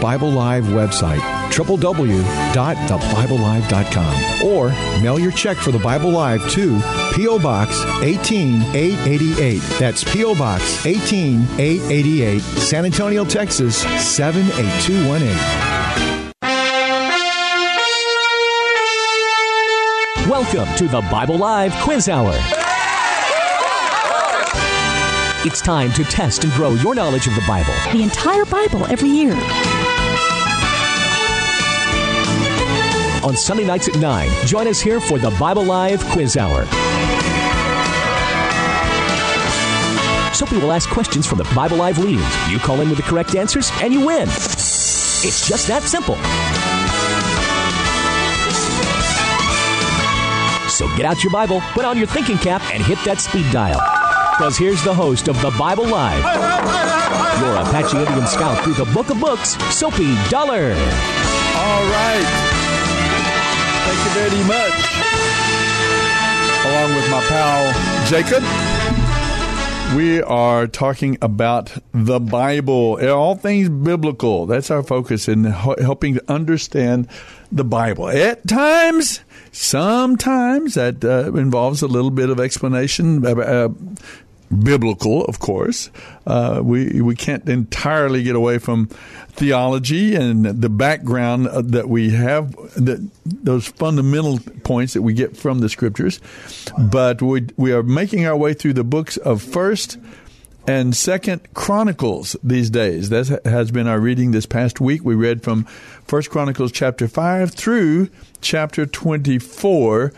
Bible Live website, www.thebiblelive.com, or mail your check for the Bible Live to P.O. Box 18888. That's P.O. Box 18888, San Antonio, Texas 78218. Welcome to the Bible Live Quiz Hour. It's time to test and grow your knowledge of the Bible. The entire Bible every year. On Sunday nights at 9, join us here for the Bible Live Quiz Hour. Soapy will ask questions from the Bible Live leaders. You call in with the correct answers, and you win. It's just that simple. So get out your Bible, put on your thinking cap, and hit that speed dial. Because here's the host of the Bible Live, your Apache Indian scout through the book of books, Soapy Dollar. All right. You very much. Along with my pal Jacob, we are talking about the Bible, all things biblical. That's our focus in helping to understand the Bible. At times, sometimes that uh, involves a little bit of explanation. Uh, uh biblical, of course. Uh, we we can't entirely get away from theology and the background that we have, that those fundamental points that we get from the scriptures. But we we are making our way through the books of First and Second Chronicles these days. That has been our reading this past week. We read from First Chronicles chapter five through chapter twenty four,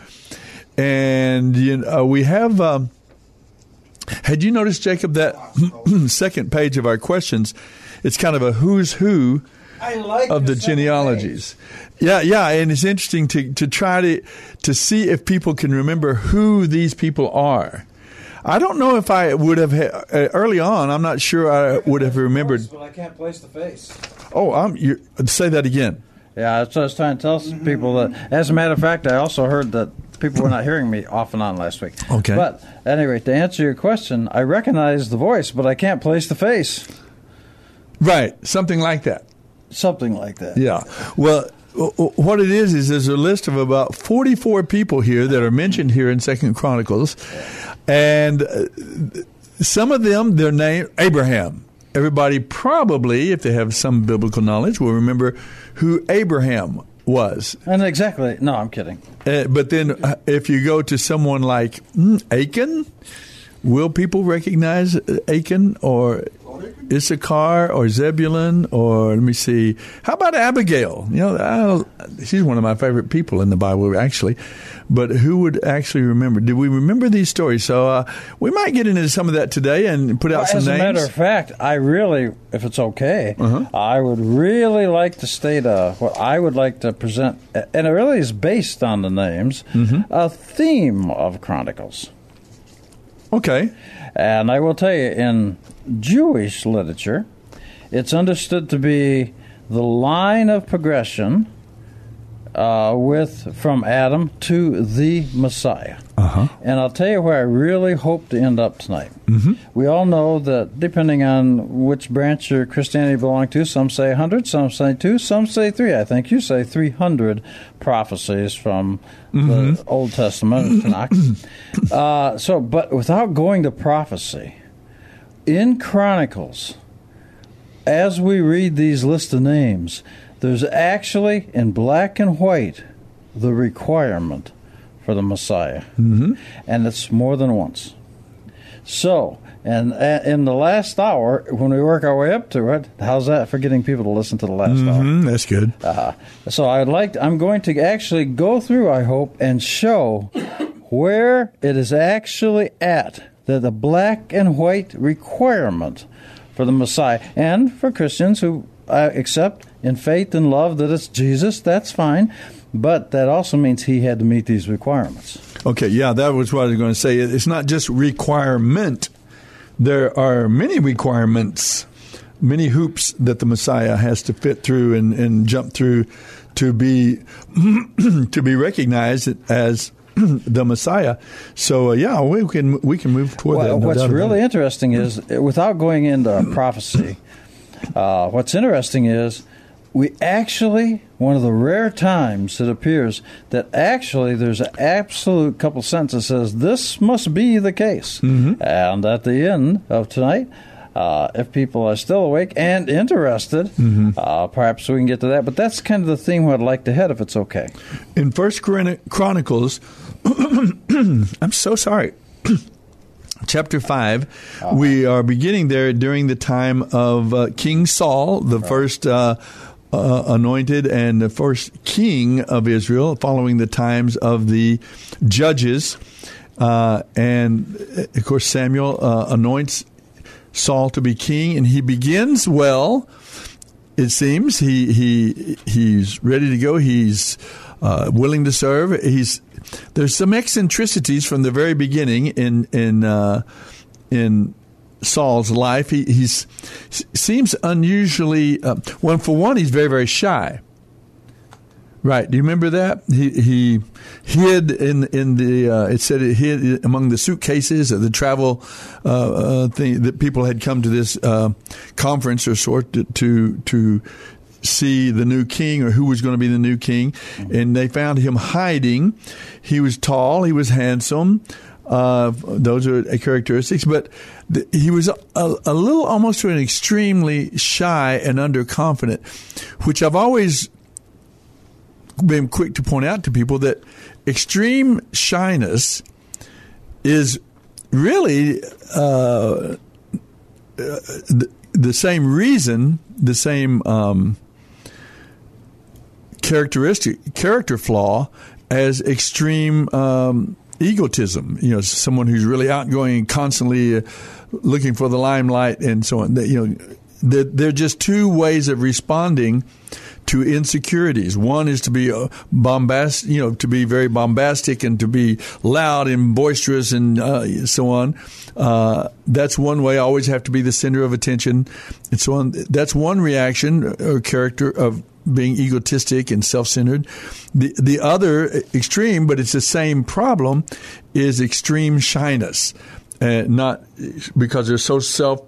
and you know, we have. Um, had you noticed, Jacob, that second page of our questions? It's kind of a who's who like of the, the genealogies. Page. Yeah, yeah, and it's interesting to to try to to see if people can remember who these people are. I don't know if I would have uh, early on. I'm not sure I would have remembered. Voice, but I can't place the face. Oh, I'm. You, say that again. Yeah, that's I was trying to tell some people. That, as a matter of fact, I also heard that people were not hearing me off and on last week. Okay. But anyway, to answer your question, I recognize the voice, but I can't place the face. Right, something like that. Something like that. Yeah. Well, what it is is there's a list of about 44 people here that are mentioned here in Second Chronicles, and uh, some of them their name Abraham. Everybody probably, if they have some biblical knowledge, will remember who Abraham was. And exactly. No, I'm kidding. Uh, but then uh, if you go to someone like mm, Achan, will people recognize Achan or Issachar or Zebulun or let me see. How about Abigail? You know, she's one of my favorite people in the Bible, actually. But who would actually remember? Do we remember these stories? So uh, we might get into some of that today and put out well, some as names. As a matter of fact, I really, if it's okay, uh-huh. I would really like to state uh, what I would like to present, and it really is based on the names, mm-hmm. a theme of Chronicles. Okay. And I will tell you, in Jewish literature, it's understood to be the line of progression uh, with from Adam to the Messiah. Uh-huh. And I'll tell you where I really hope to end up tonight. Mm-hmm. We all know that depending on which branch your Christianity belong to, some say 100, some say 2, some say 3. I think you say 300 prophecies from mm-hmm. the Old Testament, Tanakh. uh, so, but without going to prophecy, in Chronicles, as we read these list of names, there's actually in black and white the requirement for the Messiah, mm-hmm. and it's more than once. So, and uh, in the last hour, when we work our way up to it, how's that for getting people to listen to the last mm-hmm, hour? That's good. Uh, so I'd like. To, I'm going to actually go through. I hope and show where it is actually at that the black and white requirement for the Messiah and for Christians who uh, accept in faith and love that it's Jesus. That's fine. But that also means he had to meet these requirements. Okay, yeah, that was what I was going to say. It's not just requirement there are many requirements, many hoops that the Messiah has to fit through and, and jump through to be to be recognized as the Messiah. So uh, yeah, we can we can move toward well, that. No what's really interesting is, without going into prophecy, uh, what's interesting is we actually one of the rare times it appears that actually there's an absolute couple sentences says this must be the case mm-hmm. and at the end of tonight uh, if people are still awake and interested, mm-hmm. uh, perhaps we can get to that. But that's kind of the theme I'd like to head, if it's okay. In First Chronicles, I'm so sorry. chapter 5 uh-huh. we are beginning there during the time of uh, king saul the right. first uh, uh, anointed and the first king of Israel, following the times of the judges. Uh, and uh, of course, Samuel uh, anoints Saul to be king, and he begins well. It seems he he he's ready to go. He's uh, willing to serve. He's there's some eccentricities from the very beginning in in uh, in Saul's life. He he's, seems unusually uh, well. For one, he's very very shy. Right? Do you remember that he he hid in in the uh, it said it hid among the suitcases of the travel uh, uh, thing that people had come to this uh, conference or sort to, to to see the new king or who was going to be the new king, and they found him hiding. He was tall. He was handsome. Uh, those are characteristics, but the, he was a, a, little almost to an extremely shy and underconfident, which I've always been quick to point out to people that extreme shyness is really uh, the, the, same reason, the same um, characteristic, character flaw as extreme um, egotism. You know, someone who's really outgoing and constantly uh, looking for the limelight and so on. You know, they're, they're just two ways of responding to insecurities. One is to be uh, bombastic, you know, to be very bombastic and to be loud and boisterous and uh, so on. Uh, that's one way. I always have to be the center of attention and so on. That's one reaction or character of being egotistic and self-centered. The the other extreme, but it's the same problem, is extreme shyness, uh, not because they're so self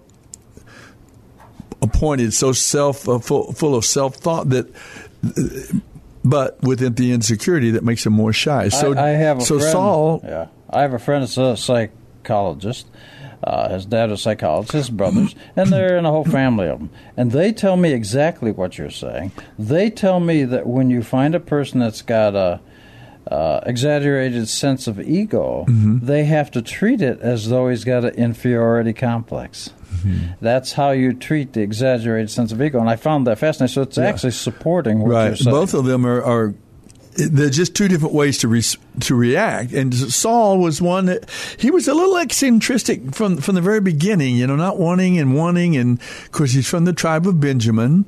appointed, so self uh, full, full of self thought that. But within the insecurity that makes them more shy. So I, I have so friend, Saul. Yeah, I have a friend that's a psychologist, uh, his dad is a psychologist, his brothers, and they're in a whole family of them. And they tell me exactly what you're saying. They tell me that when you find a person that's got a uh, exaggerated sense of ego, mm-hmm. they have to treat it as though he's got an inferiority complex. Mm-hmm. That's how you treat the exaggerated sense of ego, and I found that fascinating. So it's yeah. actually supporting what right. you're saying. Both of them are, are they're just two different ways to re- to react. And Saul was one that he was a little eccentric from from the very beginning. You know, not wanting and wanting, and of course he's from the tribe of Benjamin.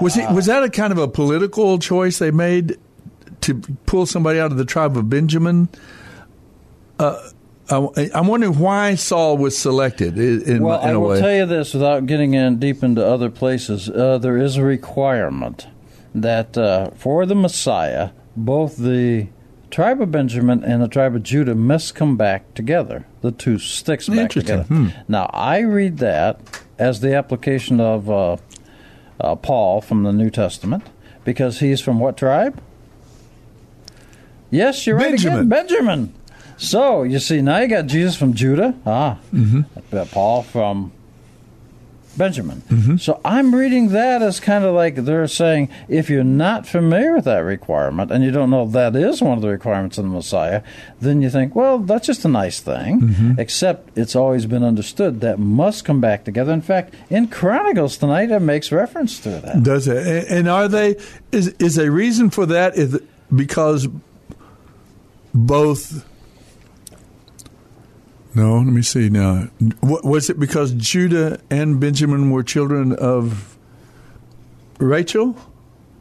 Was he, was that a kind of a political choice they made to pull somebody out of the tribe of Benjamin? Uh, I, am wondering why Saul was selected. In, well, in I will way. tell you this without getting in deep into other places. Uh, there is a requirement that uh, for the Messiah both the tribe of Benjamin and the tribe of Judah must come back together. The two sticks back together. Hmm. Now, I read that as the application of uh, uh, Paul from the New Testament because he's from what tribe? Yes, you're Benjamin. right again. Benjamin. So, you see, now you got Jesus from Judah. Ah. Mm-hmm. Paul from Benjamin. Mm-hmm. So I'm reading that as kind of like they're saying if you're not familiar with that requirement and you don't know that is one of the requirements of the Messiah, then you think, well, that's just a nice thing. Mm-hmm. Except it's always been understood that must come back together. In fact, in Chronicles tonight, it makes reference to that. Does it? And- And are they? Is is a reason for that? Is because both? No, let me see now. Was it because Judah and Benjamin were children of Rachel?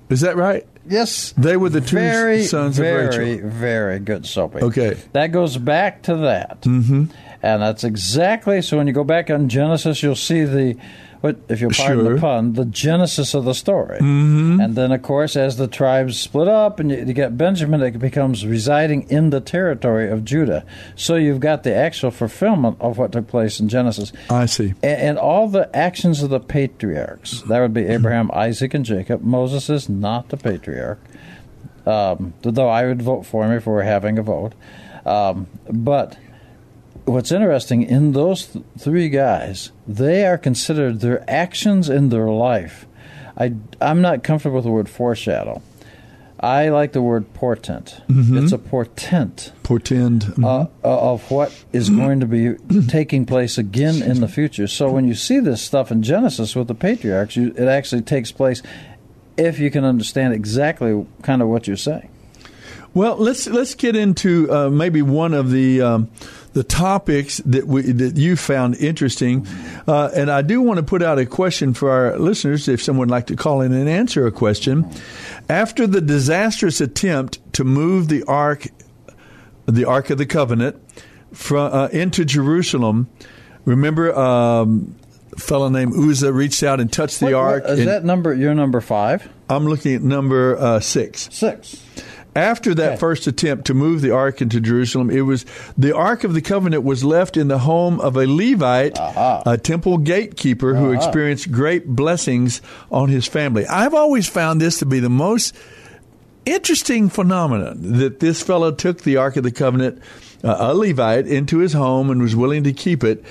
Is that right? Yes. They were the two very, sons very, of Rachel. Very, very good, Soapy. Okay. That goes back to that. Mm-hmm. And that's exactly so. When you go back on Genesis, you'll see the, what if you'll pardon Sure. the pun, the genesis of the story. Mm-hmm. And then, of course, as the tribes split up and you, you get Benjamin, it becomes residing in the territory of Judah. So you've got the actual fulfillment of what took place in Genesis. I see. And, and all the actions of the patriarchs. That would be Abraham, Isaac, and Jacob. Moses is not the patriarch, um, though I would vote for him if we were having a vote. Um, but what's interesting in those th- three guys, they are considered their actions in their life. I, I'm not comfortable with the word foreshadow. I like the word portent. It's a portent Portend. Mhm. uh, of what is going to be taking place again in the future. So when you see this stuff in Genesis with the patriarchs, you, it actually takes place if you can understand exactly kind of what you're saying. Well, let's let's get into uh, maybe one of the um, the topics that we that you found interesting, uh, and I do want to put out a question for our listeners if someone would like to call in and answer a question. After the disastrous attempt to move the ark, the Ark of the Covenant, from uh, into Jerusalem, remember. Um, a fellow named Uzzah reached out and touched the What- ark. Is and- that number your number five? I'm looking at number uh, six. Six. After that Okay. first attempt to move the ark into Jerusalem, it was the ark of the covenant was left in the home of a Levite, a temple gatekeeper who experienced great blessings on his family. I've always found this to be the most interesting phenomenon that this fellow took the ark of the covenant, uh, a Levite, into his home and was willing to keep it.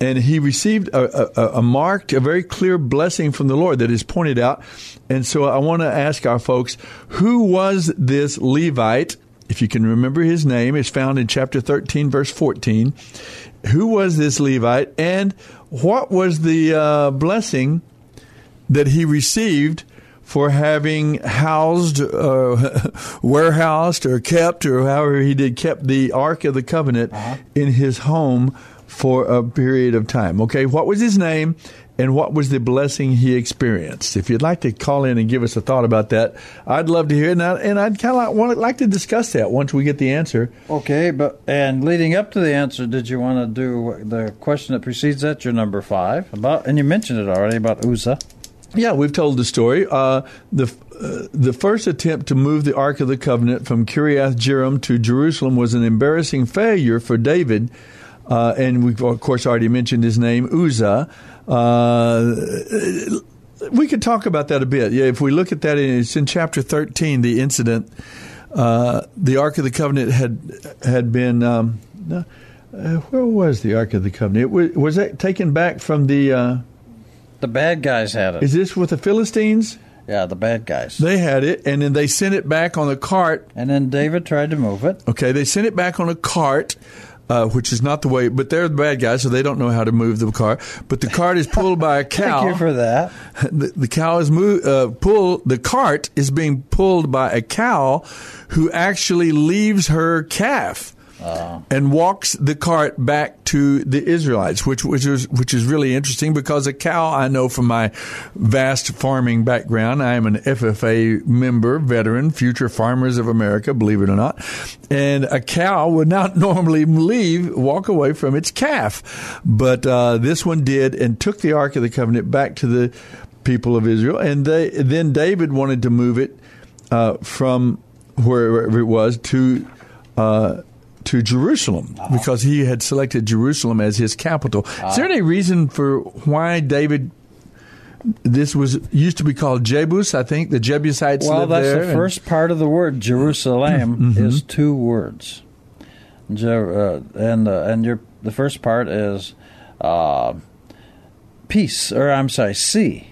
And he received a, a, a marked, a very clear blessing from the Lord that is pointed out. And so I want to ask our folks, who was this Levite? If you can remember his name, it's found in chapter 13, verse 14. Who was this Levite? And what was the uh, blessing that he received for having housed, uh, warehoused, or kept, or however he did, kept the Ark of the Covenant in his home for a period of time. Okay, what was his name and what was the blessing he experienced? If you'd like to call in and give us a thought about that, I'd love to hear it. And, I, and I'd kind of like, like to discuss that once we get the answer. Okay, but and leading up to the answer, did you want to do the question that precedes that? Your number five about, and you mentioned it already about Uzzah. Yeah, we've told the story. Uh, the uh, the first attempt to move the Ark of the Covenant from Kiriath Jearim to Jerusalem was an embarrassing failure for David, uh, and we've of course already mentioned his name, Uzzah. Uh, we could talk about that a bit. Yeah, if we look at that, it's in chapter thirteen. The incident, uh, the Ark of the Covenant had had been. Um, uh, where was the Ark of the Covenant? It was, was that taken back from the? Uh, The bad guys had it. is this with the Philistines? yeah, the bad guys. They had it, and then they sent it back on a cart. and then David tried to move it. Okay, they sent it back on a cart, uh, which is not the way. But they're the bad guys, so they don't know how to move the cart. But the cart is pulled by a cow. Thank you for that. the, the cow is move, uh, pulled. The cart is being pulled by a cow, who actually leaves her calf. And walks the cart back to the Israelites, which which is which is really interesting because a cow I know from my vast farming background. I am an FFA member, veteran, Future Farmers of America, believe it or not. And a cow would not normally leave, walk away from its calf, but uh, this one did, and took the Ark of the Covenant back to the people of Israel. And they then David wanted to move it uh, from wherever it was to. To Jerusalem because he had selected Jerusalem as his capital. Is there any reason for why David? This was used to be called Jebus, I think. The Jebusites Well, that's the and- first part of the word. Jerusalem is two words. Je- uh, and uh, and your the first part is uh, peace, or I'm sorry, see.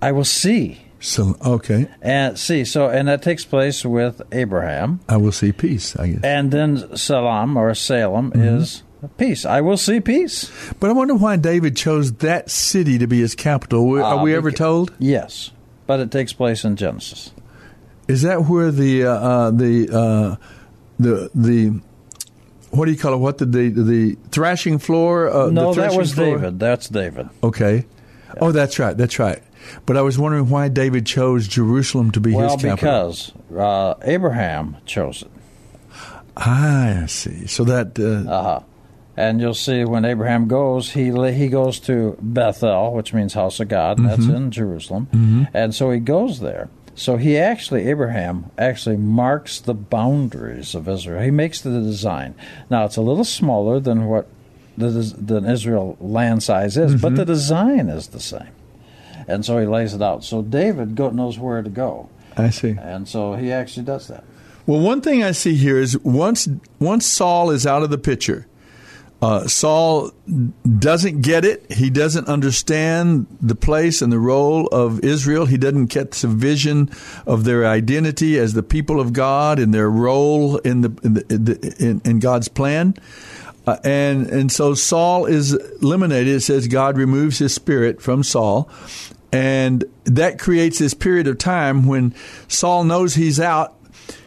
I will see. So okay, And see, so and that takes place with Abraham. I will see peace. I guess. And then Salam or Salem Mm-hmm. is peace. I will see peace. But I wonder why David chose that city to be his capital. Are Ah, we ever told? Yes. But it takes place in Genesis. Is that where the uh, uh, the uh, the the what do you call it? What did the the thrashing floor? Uh, no, the that was floor? David. That's David. Okay. Oh, that's right. That's right. But I was wondering why David chose Jerusalem to be Well, his capital. because uh, Abraham chose it. Ah, I see. So that uh, Uh-huh. And you'll see when Abraham goes, he he goes to Bethel, which means house of God. and That's Mm-hmm. in Jerusalem, and so he goes there. So he actually Abraham actually marks the boundaries of Israel. He makes the design. Now it's a little smaller than what the than Israel land size is, but the Mm-hmm. design is the same. And so he lays it out. So David go, knows where to go, I see. and so he actually does that. Well, one thing I see here is once once Saul is out of the picture, uh, Saul doesn't get it. He doesn't understand the place and the role of Israel. He doesn't get the vision of their identity as the people of God and their role in the in, the, in, the, in, in God's plan. Uh, and and so Saul is eliminated. It says God removes his spirit from Saul, and that creates this period of time when Saul knows he's out.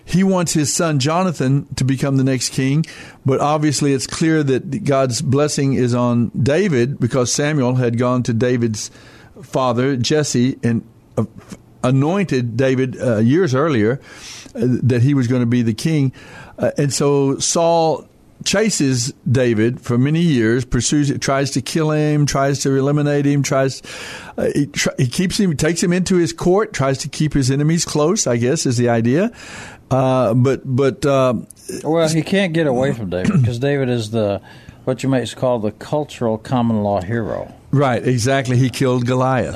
He wants his son Jonathan to become the next king, but obviously it's clear that God's blessing is on David because Samuel had gone to David's father Jesse and anointed David uh, years earlier uh, that he was going to be the king, uh, and so Saul chases David for many years, pursues it, tries to kill him, tries to eliminate him, tries uh, he, tr- he keeps him, takes him into his court, tries to keep his enemies close. I guess is the idea. Uh, but but uh, Well, he can't get away from David because David is the what you might call the cultural common law hero. right, exactly. He killed Goliath.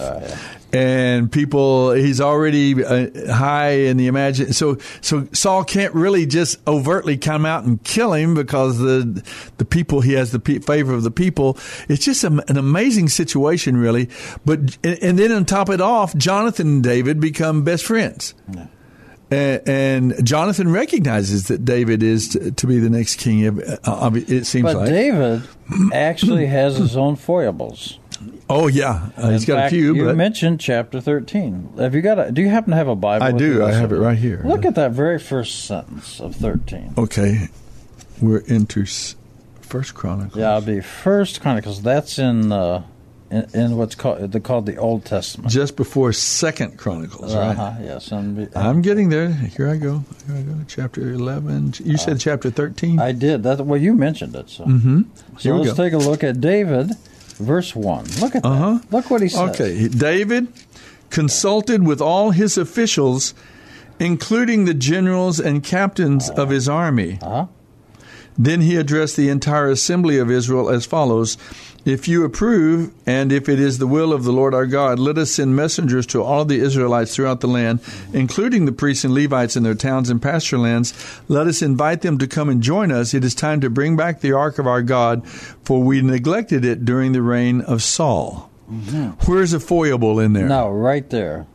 And people, he's already uh, high in the imagine. So, so Saul can't really just overtly come out and kill him because the the people he has the pe- favor of the people. It's just a, an amazing situation, really. But and, and then on top of it off, Jonathan and David become best friends. And, and Jonathan recognizes that David is to, to be the next king. of- uh, It seems But like. David actually has his own foibles. Oh yeah, uh, he's got fact, a few. You but mentioned chapter thirteen. Have you got? A, do you happen to have a Bible? I do. I have it right here. Look at that very first sentence of thirteen. Okay, we're into First Chronicles. Yeah, it'll be First Chronicles. That's in uh, in, in what's called they're called the Old Testament. just before Second Chronicles, right? Uh-huh, yes, and I'm getting there. Here I go. Here I go. Chapter eleven. You said chapter thirteen. I did that. Well, you mentioned it. So, mm-hmm. so let's go. take a look at David, verse one. Look at Uh-huh. that. Look what he says. Okay, David consulted with all his officials, including the generals and captains of his army. Uh-huh. Then he addressed the entire assembly of Israel as follows If you approve, and if it is the will of the Lord our God, let us send messengers to all the Israelites throughout the land, including the priests and Levites in their towns and pasture lands. Let us invite them to come and join us. It is time to bring back the ark of our God, for we neglected it during the reign of Saul. Where's a foible in there? Now, right there,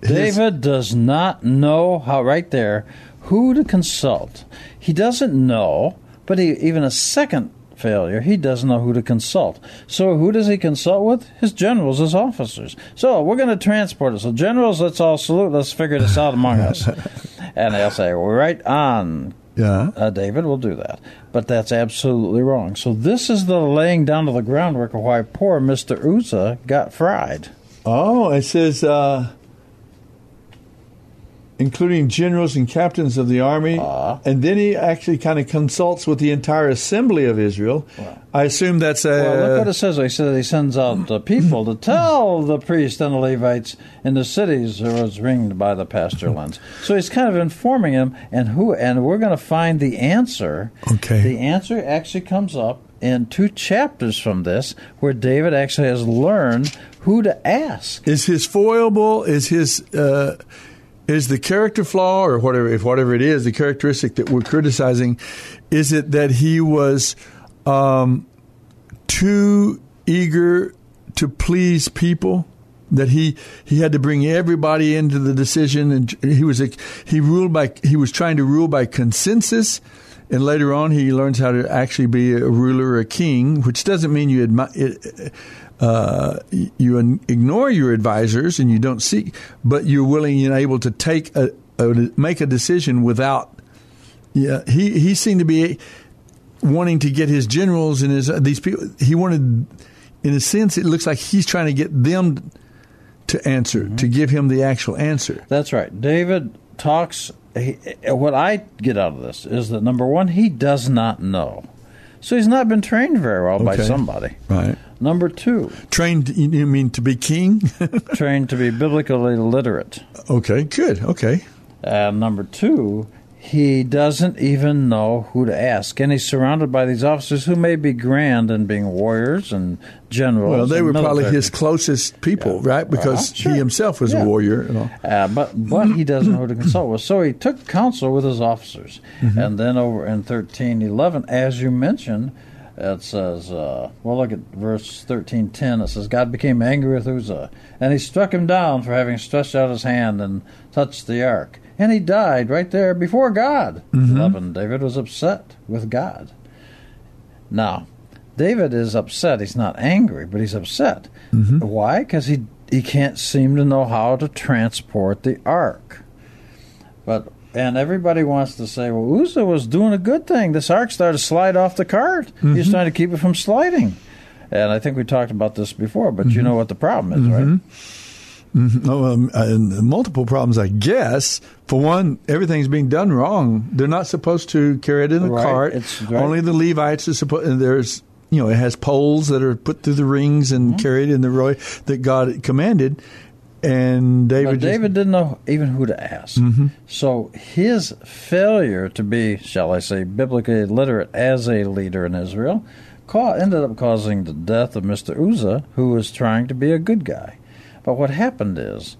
His- David does not know how. Right there, who to consult. He doesn't know, but he, even a second failure, he doesn't know who to consult. So who does he consult with? His generals, his officers. So we're going to transport it. So generals, let's all salute. Let's figure this out among us. and they'll say, "Well, right on." Yeah. Uh, David will do that, but that's absolutely wrong. So this is the laying down of the groundwork of why poor Mister Uzzah got fried. Oh, it says, uh, including generals and captains of the army. Uh-huh. and then he actually kind of consults with the entire assembly of Israel. I assume that's a. Well, look what it says. He said he sends out the people to tell the priests and the Levites in the cities who was ringed by the pasture lands. So he's kind of informing them, and who, and we're going to find the answer. Okay. The answer actually comes up in two chapters from this, where David actually has learned who to ask. is his foible, is his. Uh, is the character flaw, or whatever, if whatever it is, the characteristic that we're criticizing, is it that he was um, too eager to please people? That he he had to bring everybody into the decision and he was a, he ruled by he was trying to rule by consensus. And later on he learns how to actually be a ruler a king which doesn't mean you admi- uh, you ignore your advisors and you don't seek but you're willing and able to take a, a make a decision without yeah he he seemed to be wanting to get his generals and his these people he wanted in a sense it looks like he's trying to get them to answer, mm-hmm. to give him the actual answer. That's right. David talks. He, what I get out of this is that number one, he does not know. So he's not been trained very well okay. by somebody. Right. Number two. Trained, you mean to be king? trained to be biblically literate. Okay, good. Okay. And number two, he doesn't even know who to ask. And he's surrounded by these officers who may be grand in being warriors and generals. Well, they were military. probably his closest people, yeah. right? Because uh, sure. he himself was yeah. a warrior. You know? uh, but but he doesn't know who to consult with. So he took counsel with his officers. Mm-hmm. And then over in 1311, as you mentioned, it says, uh, well, look at verse 13:10. It says, God became angry with Uzzah, and he struck him down for having stretched out his hand and touched the ark and he died right there before God. Mm-hmm. 11. David was upset with God. Now, David is upset. He's not angry, but he's upset. Mm-hmm. Why? Because he he can't seem to know how to transport the ark. But and everybody wants to say, well, Uzzah was doing a good thing. This ark started to slide off the cart. Mm-hmm. He's trying to keep it from sliding. And I think we talked about this before, but you mm-hmm. know what the problem is, right? Mm-hmm. Oh, uh, multiple problems, I guess. For one, everything's being done wrong. They're not supposed to carry it in the right. cart. Right. Only the Levites are supposed. And There's, you know, it has poles that are put through the rings and mm-hmm. carried in the roy that God commanded. And David, but David didn't know even who to ask. Mm-hmm. So his failure to be, shall I say, biblically literate as a leader in Israel, ended up causing the death of Mister Uzzah, who was trying to be a good guy. But what happened is,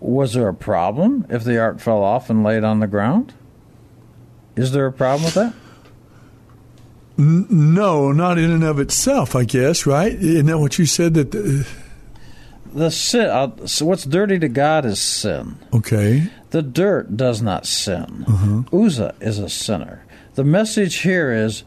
was there a problem if the ark fell off and laid on the ground? Is there a problem with that? N- no, not in and of itself, I guess, right? Isn't that what you said that the, the sin uh, so what's dirty to God is sin. Okay. The dirt does not sin. Uh-huh. Uzzah is a sinner. The message here is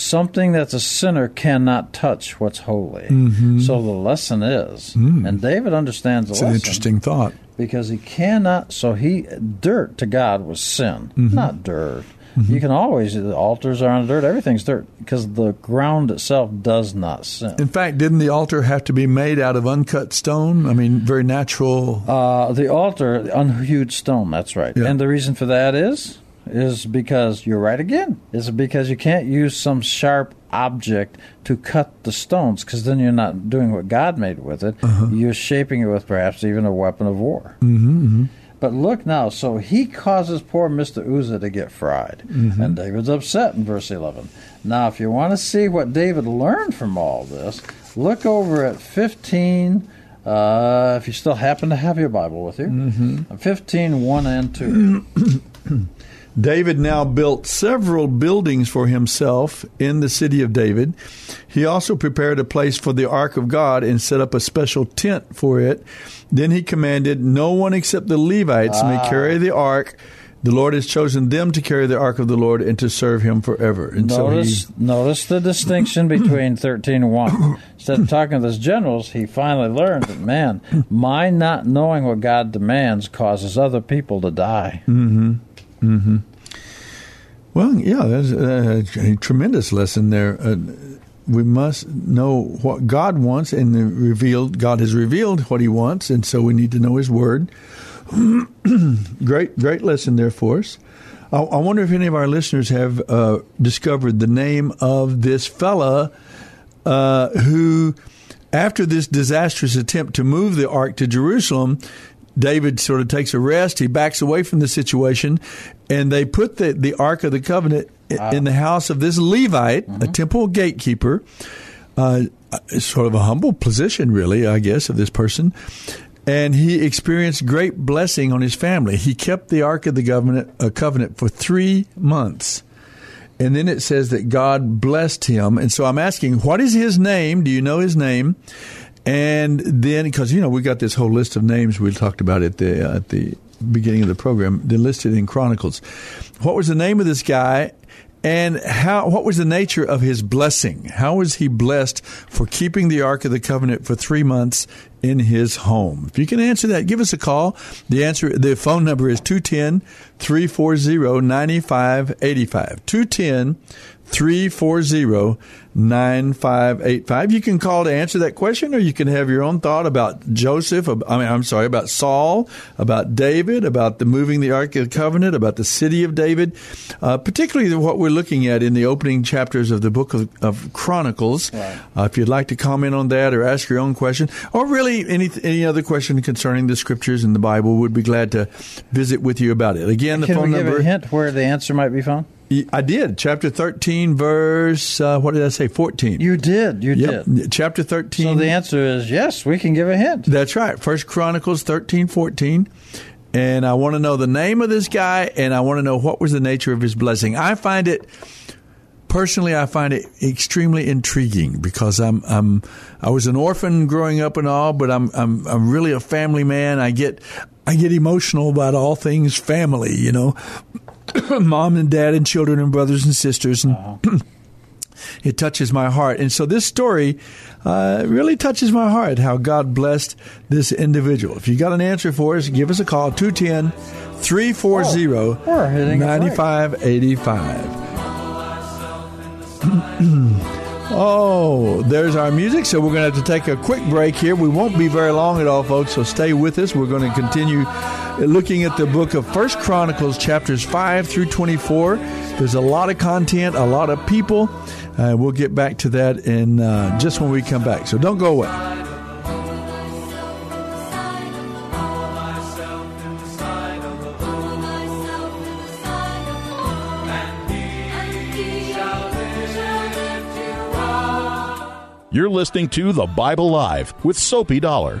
something that the sinner cannot touch what's holy. Mm-hmm. So the lesson is, mm. and David understands the it's lesson. an interesting thought. Because he cannot, so he, dirt to God was sin, mm-hmm. not dirt. Mm-hmm. You can always, the altars are on dirt, everything's dirt, because the ground itself does not sin. In fact, didn't the altar have to be made out of uncut stone? I mean, very natural. Uh, the altar, unhewed stone, that's right. Yeah. And the reason for that is? Is because you're right again. Is because you can't use some sharp object to cut the stones because then you're not doing what God made with it. Uh-huh. You're shaping it with perhaps even a weapon of war. Mm-hmm, mm-hmm. But look now, so he causes poor Mr. Uzzah to get fried. Mm-hmm. And David's upset in verse 11. Now, if you want to see what David learned from all this, look over at 15. Uh, if you still happen to have your Bible with you, mm-hmm. 15, 1 and 2. David now built several buildings for himself in the city of David. He also prepared a place for the ark of God and set up a special tent for it. Then he commanded, No one except the Levites ah. may carry the ark. The Lord has chosen them to carry the ark of the Lord and to serve him forever. And notice, so he, notice the distinction between 13 and 1. Instead of talking to his generals, he finally learned that, man, my not knowing what God demands causes other people to die. Mm-hmm. Mm-hmm. Well, yeah, that's a, a tremendous lesson there. Uh, we must know what God wants, and revealed. God has revealed what He wants, and so we need to know His Word. great, great lesson there for us. I, I, wonder if any of our listeners have uh, discovered the name of this fella uh, who, after this disastrous attempt to move the ark to Jerusalem, David sort of takes a rest. He backs away from the situation, and they put the, the Ark of the Covenant wow. in the house of this Levite, mm-hmm. a temple gatekeeper. Uh, sort of a humble position, really, I guess, of this person. And he experienced great blessing on his family. He kept the Ark of the Covenant, uh, covenant for three months. And then it says that God blessed him. And so I'm asking, what is his name? Do you know his name? And then, because you know, we got this whole list of names we talked about at the uh, at the beginning of the program. They're listed in Chronicles. What was the name of this guy? And how? What was the nature of his blessing? How was he blessed for keeping the Ark of the Covenant for three months in his home? If you can answer that, give us a call. The answer, the phone number is 210 340 9585. 210 340 9585. You can call to answer that question, or you can have your own thought about Joseph. I mean, I'm sorry, about Saul, about David, about the moving the Ark of the Covenant, about the city of David, uh, particularly what we're looking at in the opening chapters of the book of, of Chronicles. Right. Uh, if you'd like to comment on that or ask your own question, or really any any other question concerning the scriptures and the Bible, we'd be glad to visit with you about it. Again, the can phone we number. give a hint where the answer might be found? I did. Chapter 13, verse, uh, what did I say? 14. You did. You yep. did. Chapter 13. So the answer is yes, we can give a hint. That's right. First Chronicles 13, 14. And I want to know the name of this guy and I want to know what was the nature of his blessing. I find it, personally, I find it extremely intriguing because I'm, I'm, I was an orphan growing up and all, but I'm, I'm, I'm really a family man. I get, I get emotional about all things family, you know. mom and dad and children and brothers and sisters and uh-huh. it touches my heart and so this story uh, really touches my heart how god blessed this individual if you got an answer for us give us a call 210 340 9585 Oh, there's our music. So we're going to have to take a quick break here. We won't be very long at all, folks. So stay with us. We're going to continue looking at the book of First Chronicles, chapters 5 through 24. There's a lot of content, a lot of people. Uh, we'll get back to that in uh, just when we come back. So don't go away. You're listening to The Bible Live with Soapy Dollar.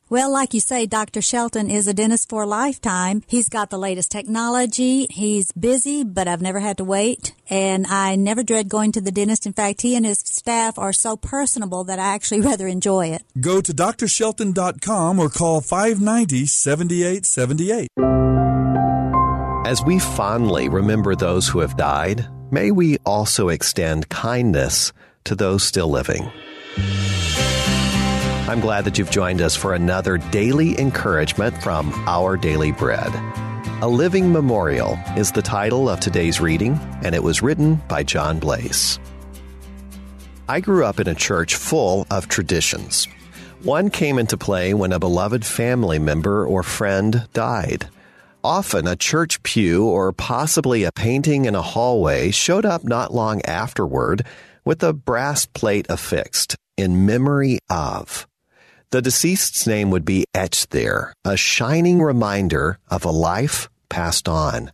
Well, like you say, Dr. Shelton is a dentist for a lifetime. He's got the latest technology. He's busy, but I've never had to wait. And I never dread going to the dentist. In fact, he and his staff are so personable that I actually rather enjoy it. Go to drshelton.com or call 590 7878. As we fondly remember those who have died, may we also extend kindness to those still living. I'm glad that you've joined us for another daily encouragement from Our Daily Bread. A Living Memorial is the title of today's reading, and it was written by John Blase. I grew up in a church full of traditions. One came into play when a beloved family member or friend died. Often, a church pew or possibly a painting in a hallway showed up not long afterward with a brass plate affixed in memory of. The deceased's name would be etched there, a shining reminder of a life passed on.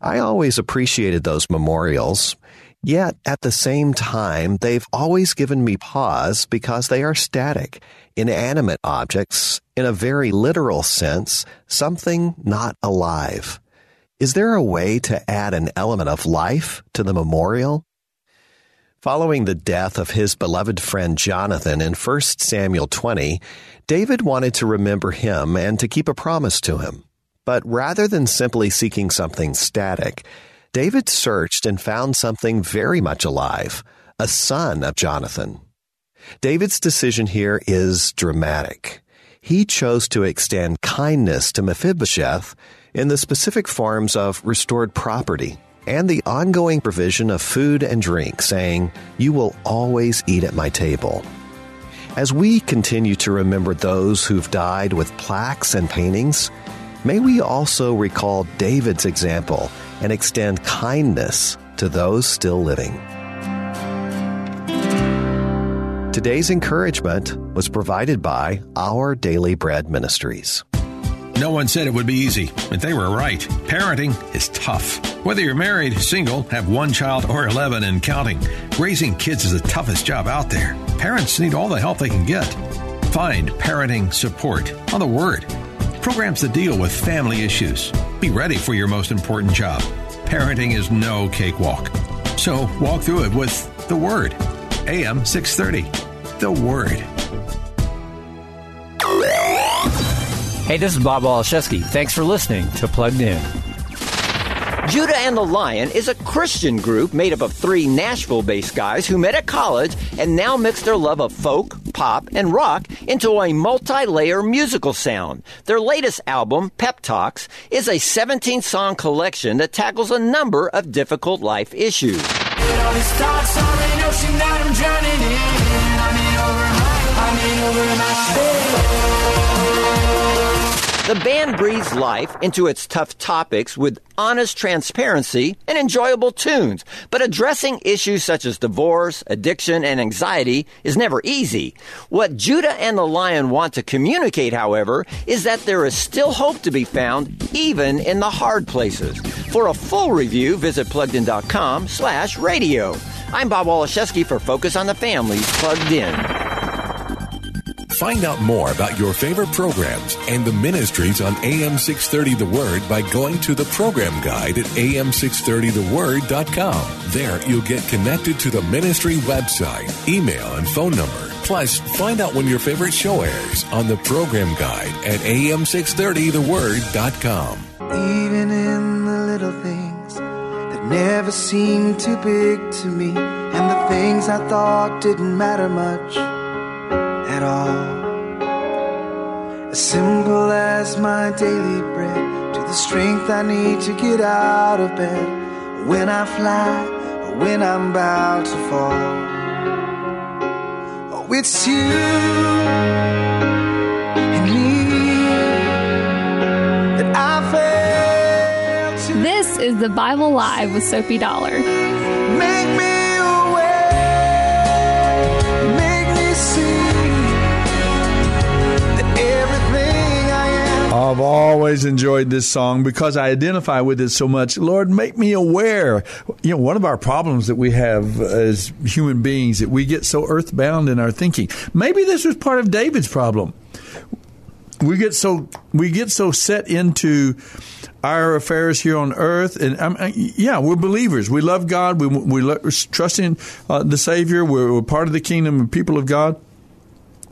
I always appreciated those memorials, yet at the same time, they've always given me pause because they are static inanimate objects, in a very literal sense, something not alive. Is there a way to add an element of life to the memorial? Following the death of his beloved friend Jonathan in 1 Samuel 20, David wanted to remember him and to keep a promise to him. But rather than simply seeking something static, David searched and found something very much alive a son of Jonathan. David's decision here is dramatic. He chose to extend kindness to Mephibosheth in the specific forms of restored property and the ongoing provision of food and drink, saying, You will always eat at my table. As we continue to remember those who've died with plaques and paintings, may we also recall David's example and extend kindness to those still living. Today's encouragement was provided by Our Daily Bread Ministries. No one said it would be easy, but they were right. Parenting is tough. Whether you're married, single, have one child, or 11 and counting, raising kids is the toughest job out there. Parents need all the help they can get. Find parenting support on the Word. Programs that deal with family issues. Be ready for your most important job. Parenting is no cakewalk. So walk through it with the Word. AM 630. The Word. Hey, this is Bob Waliszewski. Thanks for listening to Plugged In. Judah and the Lion is a Christian group made up of three Nashville based guys who met at college and now mix their love of folk, pop, and rock into a multi layer musical sound. Their latest album, Pep Talks, is a 17 song collection that tackles a number of difficult life issues. The band breathes life into its tough topics with honest transparency and enjoyable tunes, but addressing issues such as divorce, addiction, and anxiety is never easy. What Judah and the Lion want to communicate, however, is that there is still hope to be found even in the hard places. For a full review, visit pluggedin.com slash radio. I'm Bob Waliszewski for Focus on the Family's Plugged In. Find out more about your favorite programs and the ministries on AM 630 The Word by going to the program guide at am630theword.com. There you'll get connected to the ministry website, email, and phone number. Plus, find out when your favorite show airs on the program guide at am630theword.com. Even in the little things that never seemed too big to me, and the things I thought didn't matter much at all. As simple as my daily bread, to the strength I need to get out of bed when I fly or when I'm about to fall. Oh, it's you This is the Bible Live with Soapy Dollar. I've always enjoyed this song because I identify with it so much. Lord, make me aware. You know, one of our problems that we have as human beings that we get so earthbound in our thinking. Maybe this was part of David's problem. We get so we get so set into our affairs here on earth, and um, uh, yeah, we're believers. We love God. We we trust in uh, the Savior. We're, we're part of the kingdom and people of God.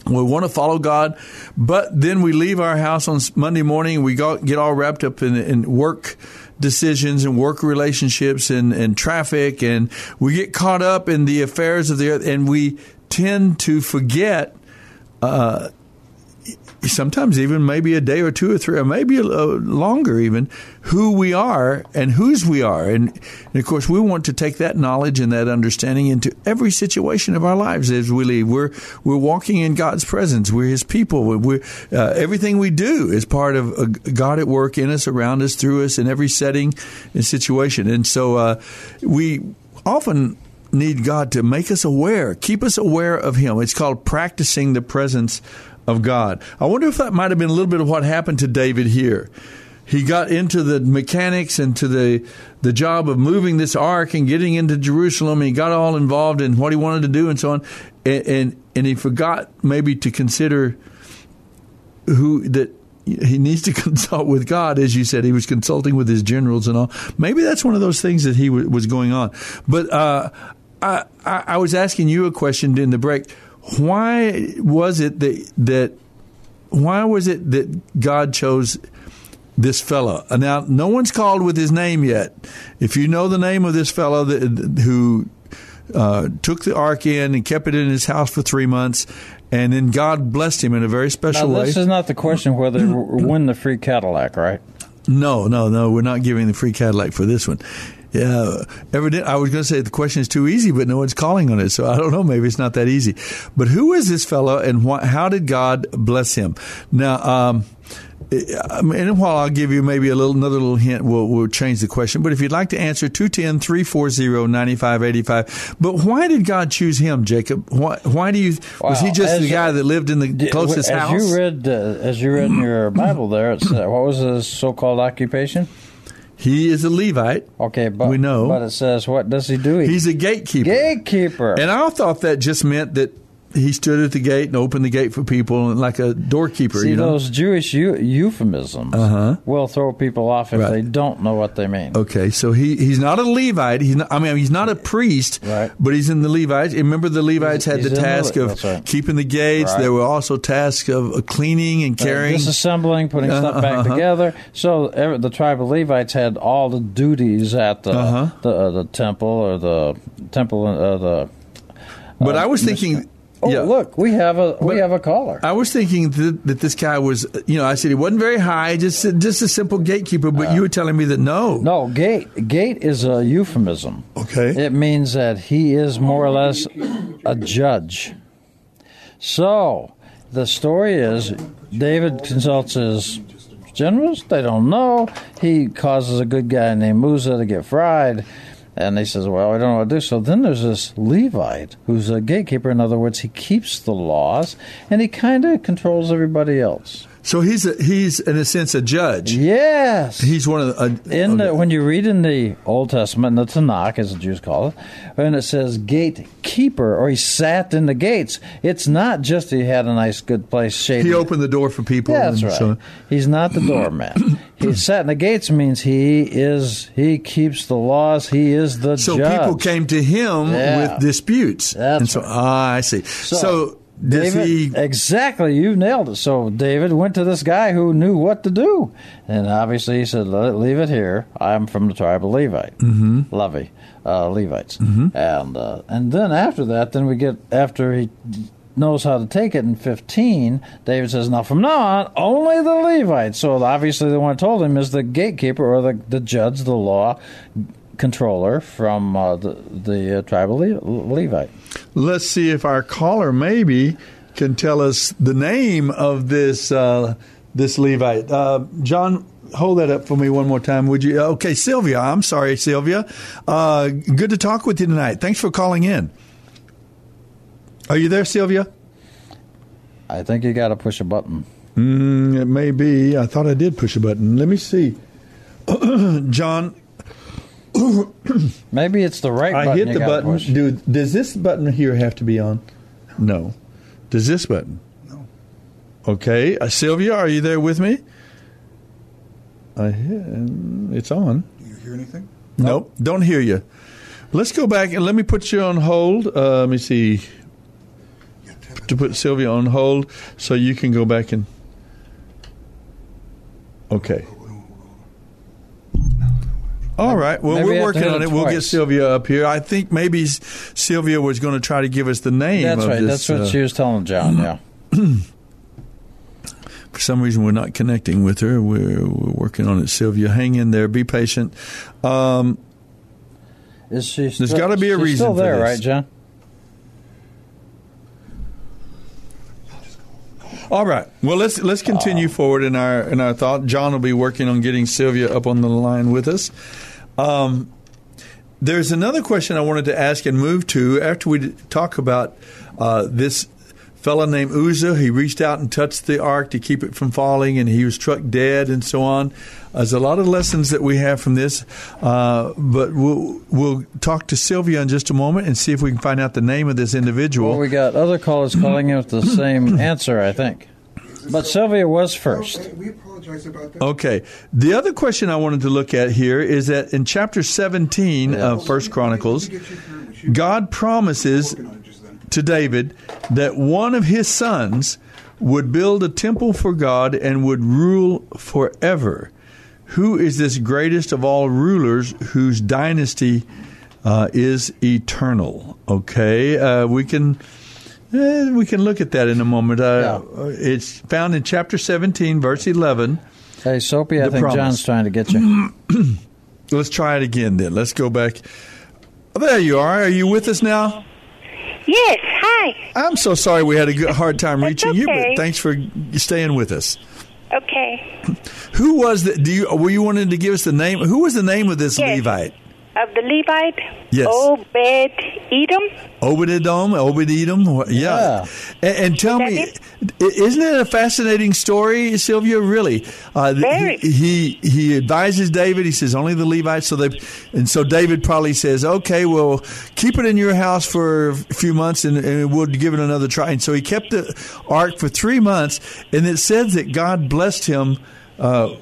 We want to follow God, but then we leave our house on Monday morning we go, get all wrapped up in, in work decisions and work relationships and, and traffic, and we get caught up in the affairs of the earth, and we tend to forget. Uh, sometimes even maybe a day or two or three or maybe a, a longer even who we are and whose we are. And, and, of course we want to take that knowledge and that understanding into every situation of our lives as we leave. We're we're walking in God's presence. We're his people. We're uh, everything we do is part of uh, God at work in us around us through us in every setting and situation. And so uh, we often need God to make us aware keep us aware of him. It's called practicing the presence of God. I wonder if that might have been a little bit of what happened to David here. He got into the mechanics and to the the job of moving this ark and getting into Jerusalem. He got all involved in what he wanted to do and so on, and and, and he forgot maybe to consider who that he needs to consult with God, as you said. He was consulting with his generals and all. Maybe that's one of those things that he w- was going on. But uh, I, I, I was asking you a question in the break why was it that that why was it that God chose this fellow? Now, no one's called with his name yet. If you know the name of this fellow that, who uh, took the ark in and kept it in his house for three months, and then God blessed him in a very special now, way. This is not the question whether win the free Cadillac, right? No, no, no. We're not giving the free Cadillac for this one. Yeah, evident. I was going to say the question is too easy, but no one's calling on it, so I don't know. Maybe it's not that easy. But who is this fellow, and wh- how did God bless him? Now, um, in a while, I'll give you maybe a little another little hint. We'll, we'll change the question. But if you'd like to answer, 210-340-9585. But why did God choose him, Jacob? Why, why do you, was he just the guy that lived in the closest as house? You read, uh, as you read in your Bible there, uh, what was his so-called occupation? He is a Levite. Okay, but we know. But it says, what does he do? He's a gatekeeper. Gatekeeper. And I thought that just meant that he stood at the gate and opened the gate for people, and like a doorkeeper. See, you know? those Jewish eu- euphemisms Uh-huh. will throw people off if Right. they don't know what they mean. Okay, so he, he's not a Levite. He's not, I mean, he's not a priest, Right. but he's in the Levites. Remember, the Levites had he's the in the task of right. keeping the gates. There were also tasks of of cleaning and Uh, carrying. disassembling, putting stuff back Uh-huh. together. So every, the tribe of Levites had all the duties at the Uh-huh. the, uh, the temple or the temple uh, the. But uh, I was thinking. Oh, yeah. look, we have a we have a caller. I was thinking that, that this guy was, you know, I said he wasn't very high, just just a simple gatekeeper. But uh, you were telling me that no, No, gate gate is a euphemism. Okay. It means that he is more or less a judge. So the story is David consults his generals. They don't know. He causes a good guy named Uzzah to get fried. And he says, Well, I don't know what to do. So then there's this Levite who's a gatekeeper. In other words, he keeps the laws and he kind of controls everybody else. So he's a, he's in a sense a judge. Yes, he's one of the. Uh, in the, when you read in the Old Testament, in the Tanakh, as the Jews call it, when it says gatekeeper or he sat in the gates, it's not just he had a nice, good place shaded. he opened the door for people. Yeah, that's right. so- He's not the doorman. he sat in the gates means he is he keeps the laws. He is the So judge. people came to him Yeah. with disputes, and so ah, I see. So, does David, he? exactly, you nailed it. So David went to this guy who knew what to do, and obviously he said, "Leave it here. I'm from the tribe of Levite, Mhm. Levi, uh, Levites." Mhm. And uh, and then after that, then we get after he knows how to take it in 15 david says now from now on only the levites so obviously the one told him is the gatekeeper or the, the judge the law controller from uh, the, the uh, tribe of Le- levite Let's see if our caller maybe can tell us the name of this uh, this Levite. Uh, John, hold that up for me one more time, would you? Okay, Sylvia. I'm sorry, Sylvia. Uh, good to talk with you tonight. Thanks for calling in. Are you there, Sylvia? I think you got to push a button. Mm, it may be. I thought I did push a button. Let me see. John, Maybe it's the right I button. hit the gotta button. push. Dude, does this button here have to be on? No. Does this button? No. Okay. Uh, Sylvia, are you there with me? I hit, it's on. Do you hear anything? Nope. Don't hear you. Let's go back and let me put you on hold. Uh, let me see. To put Sylvia on hold so you can go back and. Okay. All right. Well, Maybe we're working on it it. We'll get. Sylvia up here. I think maybe Sylvia was going to try to give us the name That's of right. this. That's what uh, she was telling John. Yeah. for some reason, we're not connecting with her. We're, we're working on it. Sylvia, hang in there. Be patient. Um, Is she? There's still- gotta be a reason Still there, right, John? All right. Well, let's let's continue forward in our in our thought. John will be working on getting Sylvia up on the line with us. Um, there's another question I wanted to ask and move to after we talk about uh, this fellow named Uzzah. He reached out and touched the ark to keep it from falling, and he was struck dead, and so on. There's a lot of lessons that we have from this, uh, but we'll we'll talk to Sylvia in just a moment and see if we can find out the name of this individual. Well, we got other callers calling in with the same answer, I think. But Sylvia was first. We apologize about that. Okay. The other question I wanted to look at here is that in chapter 17 of First Chronicles, God promises to David that one of his sons would build a temple for God and would rule forever. Who is this greatest of all rulers whose dynasty uh, is eternal? Okay, uh, we can eh, we can look at that in a moment. Uh, It's found in chapter 17, verse 11. Hey, Soapy, I think promise. John's trying to get you. let's try it again then. Let's go back. Oh, there you are. Are you with us now? Yes. Hi. I'm so sorry we had a good, hard time reaching you, but thanks for staying with us. Okay. Who was the? Do you were you wanting to give us the name? Who was the name of this Yes. Levite? Of the Levite. Yes. Obed Edom. Obed-Edom, Obed-Edom, wha- yeah. And, and tell me, i- isn't it a fascinating story, Sylvia? Really, uh, th- he, he he advises David. He says only the Levites. So they, and so David probably says, okay, well, keep it in your house for a few months, and, and we'll give it another try. And so he kept the ark for three months, and it says that God blessed him uh,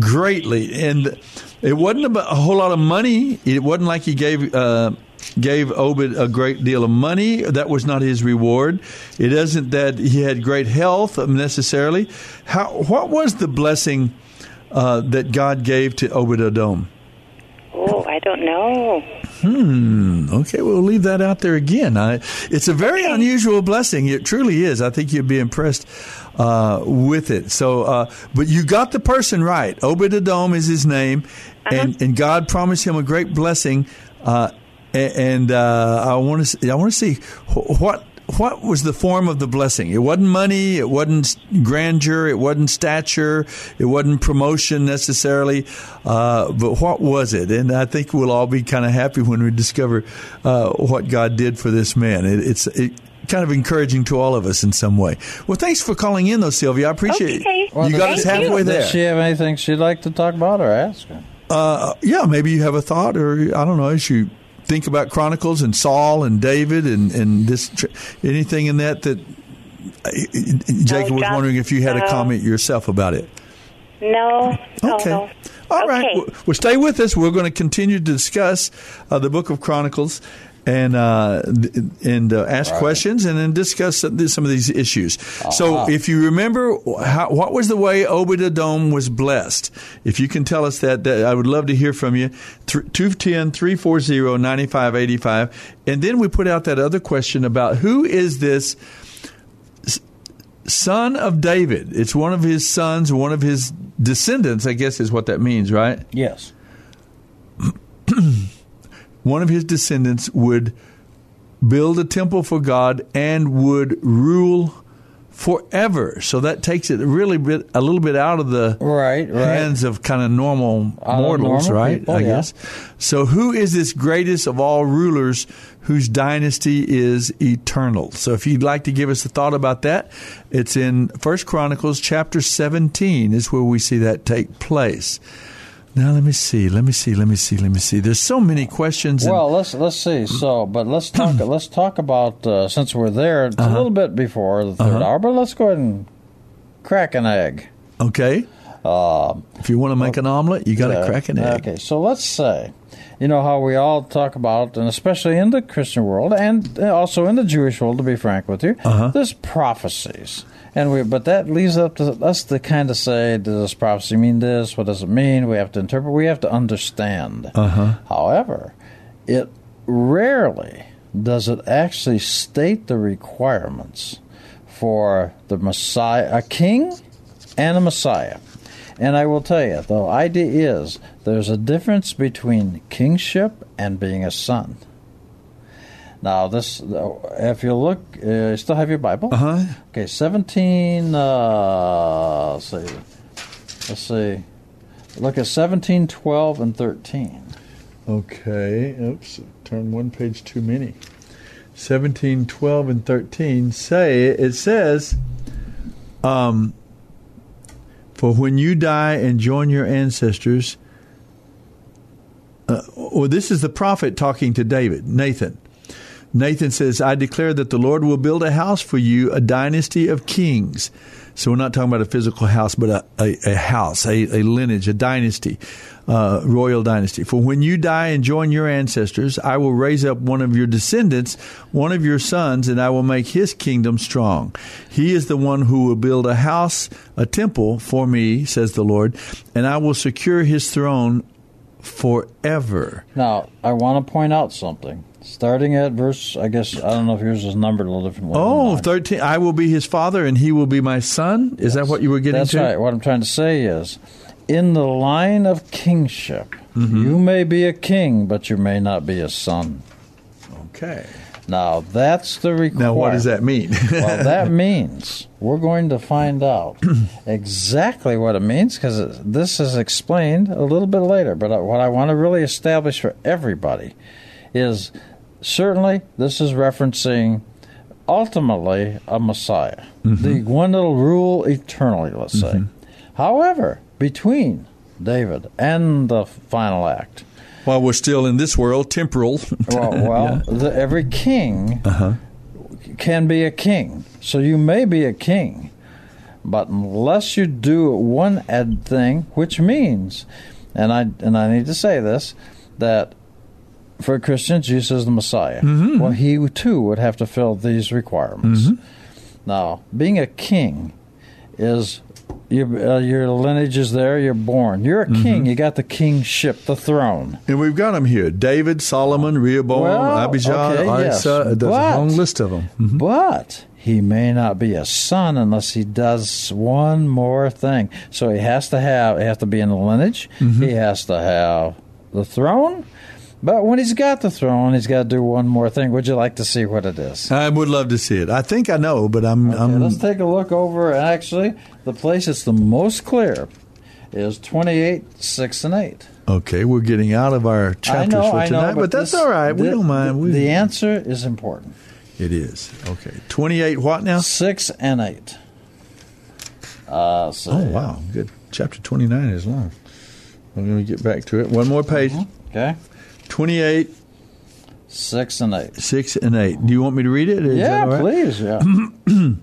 greatly, and it wasn't about a whole lot of money. It wasn't like he gave. Uh, Gave Obed a great deal of money. That was not his reward. It isn't that he had great health necessarily. How? What was the blessing uh, that God gave to Obed Edom? Oh, I don't know. Hmm. Okay, we'll leave that out there again. I, it's a very unusual blessing. It truly is. I think you'd be impressed uh, with it. So, uh, but you got the person right. Obed Edom is his name, and and God promised him a great blessing. Uh, and uh, I want to I want to see what. What was the form of the blessing? It wasn't money. It wasn't grandeur. It wasn't stature. It wasn't promotion necessarily. Uh, but what was it? And I think we'll all be kind of happy when we discover uh, what God did for this man. It, it's it, kind of encouraging to all of us in some way. Well, thanks for calling in, though, Sylvia. I appreciate it. Well, you got us halfway there. Does she have anything she'd like to talk about or ask? her? Uh, yeah, maybe you have a thought, or I don't know, as you think about Chronicles and Saul and David and and this tr- anything in that that uh, Jacob was wondering if you had a comment yourself about it. No. No. Okay. no. All right. Okay. Well, well, stay with us. We're going to continue to discuss uh, the Book of Chronicles and uh, and uh, ask Right. questions and then discuss some of these issues. So, Uh-huh. if you remember, how, what was the way Obed Edom was blessed? If you can tell us that, that I would love to hear from you. 210 340 9585. And then we put out that other question about who is this son of David? It's one of his sons, one of his descendants, I guess is what that means, right? Yes. One of his descendants would build a temple for God and would rule forever. So that takes it really bit a little bit out of the right, right. hands of kind of normal Out mortals, normal right? people, I yeah. guess. So who is this greatest of all rulers whose dynasty is eternal? So if you'd like to give us a thought about that, it's in First Chronicles chapter 17 is where we see that take place. Now let me see, let me see, let me see, let me see. There's so many questions. and- Well, let's let's see. So, but let's talk. let's talk about uh, since we're there it's Uh-huh. a little bit before the 3rd Uh-huh. hour. But let's go ahead and crack an egg. Okay. Um, if you want to make an omelet, you got to uh, crack an egg. Okay, so let's say, you know how we all talk about, and especially in the Christian world, and also in the Jewish world, to be frank with you, Uh-huh. there's prophecies. And we, but that leaves up to us to kind of say, does this prophecy mean this? What does it mean? We have to interpret. We have to understand. Uh-huh. However, it rarely does it actually state the requirements for the Messiah, a king and a Messiah. And I will tell you, the idea is there's a difference between kingship and being a son. Now, this, if you look, uh, you still have your Bible? Uh huh. Okay, 17, uh, let's see, let's see, look at 17, 12, and 13. Okay. Oops. Turn one page too many. 17, 12, and 13 say, it says, um, for when you die and join your ancestors, uh, well, this is the prophet talking to David, Nathan. Nathan says, I declare that the Lord will build a house for you, a dynasty of kings. So we're not talking about a physical house, but a, a, a house, a, a lineage, a dynasty, uh, royal dynasty. For when you die and join your ancestors, I will raise up one of your descendants, one of your sons, and I will make his kingdom strong. He is the one who will build a house, a temple for me, says the Lord, and I will secure his throne forever. Now, I want to point out something. Starting at verse, I guess, I don't know if yours is numbered a little different. than Oh, 13. I will be his father and he will be my son. Is that what you were getting That's to? right. What I'm trying to say is, in the line of kingship, Mm-hmm. You may be a king, but you may not be a son. Okay. Now that's the requirement. Now, what does that mean? well, that means we're going to find out exactly what it means because this is explained a little bit later. But what I want to really establish for everybody is certainly this is referencing ultimately a Messiah, Mm-hmm. the one that'll rule eternally, let's say. However, between David and the final act, While we're still in this world, temporal. well, well the, every king Uh-huh. can be a king. So you may be a king, but unless you do one ed thing, which means, and I and I need to say this, that for Christians, Jesus is the Messiah. Mm-hmm. Well, he too would have to fill these requirements. Now, being a king is your, uh, your lineage is there. You're born. You're a Mm-hmm. king. You got the kingship, the throne. And we've got them here: David, Solomon, Rehoboam, Well, Abijah, okay, yes. Asa. There's a long list of them. But he may not be a son unless he does one more thing. So he has to have he has to be in the lineage. Mm-hmm. He has to have the throne. But when he's got the throne, he's got to do one more thing. Would you like to see what it is? I would love to see it. I think I know, but I'm. I'm Let's take a look over. Actually, the place that's the most clear is twenty-eight, six, and eight. okay. We're getting out of our chapters know, for I know, tonight, but, that's this- all right. We the- don't mind. The, We, the answer is important. it is okay. Twenty-eight. What now? Six and eight. Uh, so, Oh wow, good. Chapter twenty-nine is long. I'm going to get back to it. One more page. Okay. Twenty-eight, Six and eight. six, and eight. Do you want me to read it? Is yeah, right? please. Yeah.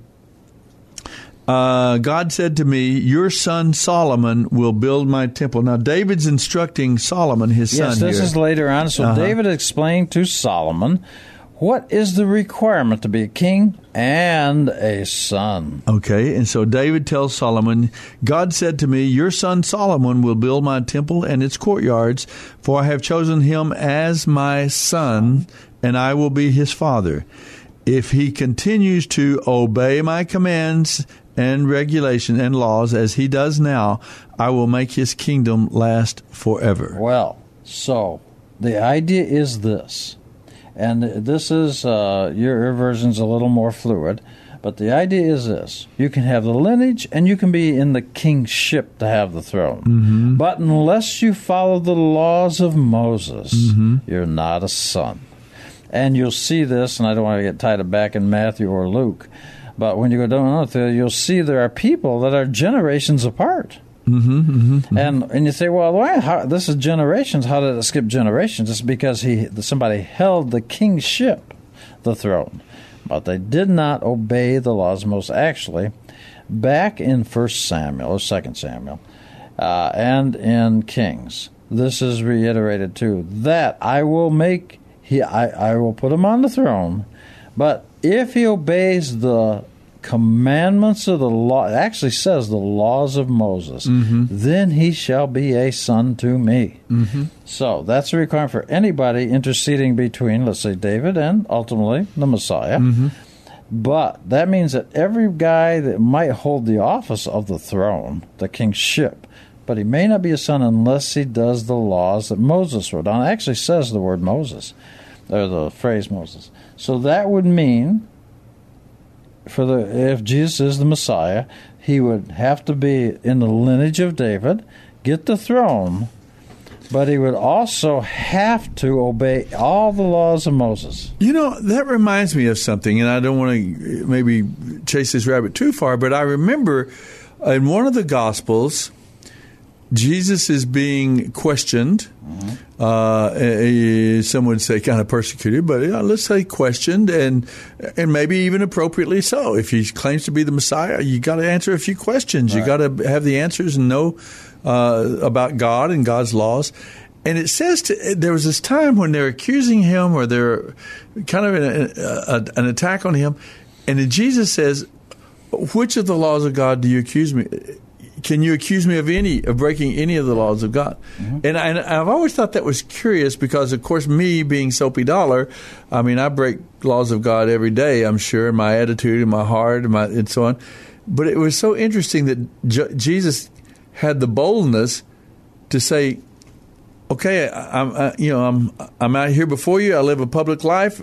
Uh, God said to me, Your son Solomon will build my temple. Now, David's instructing Solomon, his son. yes, son. this here. is later on. So Uh-huh. David explained to Solomon what is the requirement to be a king and a son. Okay, and so David tells Solomon, God said to me, Your son Solomon will build my temple and its courtyards, for I have chosen him as my son, and I will be his father. If he continues to obey my commands and regulations and laws as he does now, I will make his kingdom last forever. Well, so the idea is this, and this is uh, your, your version's a little more fluid, but the idea is this: you can have the lineage, and you can be in the kingship to have the throne. Mm-hmm. But unless you follow the laws of Moses, Mm-hmm. you're not a son. And you'll see this, and I don't want to get tied up back in Matthew or Luke, but when you go down there, you'll see there are people that are generations apart. Mm-hmm, And and you say, well, why? How, this is generations. How did it skip generations? It's because he somebody held the kingship, the throne, but they did not obey the laws. Most actually, back in First Samuel or Second Samuel, uh, and in Kings, this is reiterated too. That I will make he I, I will put him on the throne, but if he obeys the commandments of the law, it actually says the laws of Moses, then he shall be a son to me. Mm-hmm. So that's a requirement for anybody interceding between, let's say, David and ultimately the Messiah. Mm-hmm. But that means that every guy that might hold the office of the throne, the kingship, but he may not be a son unless he does the laws that Moses wrote down. It actually says the word Moses, or the phrase Moses. So that would mean, for the if Jesus is the Messiah, he would have to be in the lineage of David, get the throne, but he would also have to obey all the laws of Moses. You know, that reminds me of something, and I don't want to maybe chase this rabbit too far, but I remember in one of the Gospels, Jesus is being questioned. Uh, eh, some would say kind of persecuted, but yeah, let's say questioned, and and maybe even appropriately so. If he claims to be the Messiah, you got to answer a few questions. You got to have the answers and know uh, about God and God's laws. And it says to, there was this time when they're accusing him, or they're kind of an, a, an attack on him, and then Jesus says, "Which of the laws of God do you accuse me?" Can you accuse me of any of breaking any of the laws of God? And, I, and I've always thought that was curious because, of course, me being Soapy Dollar, I mean, I break laws of God every day. I'm sure in my attitude, in my heart, and, my, and so on. But it was so interesting that J- Jesus had the boldness to say, okay, I'm uh, you know I'm I'm out here before you. I live a public life.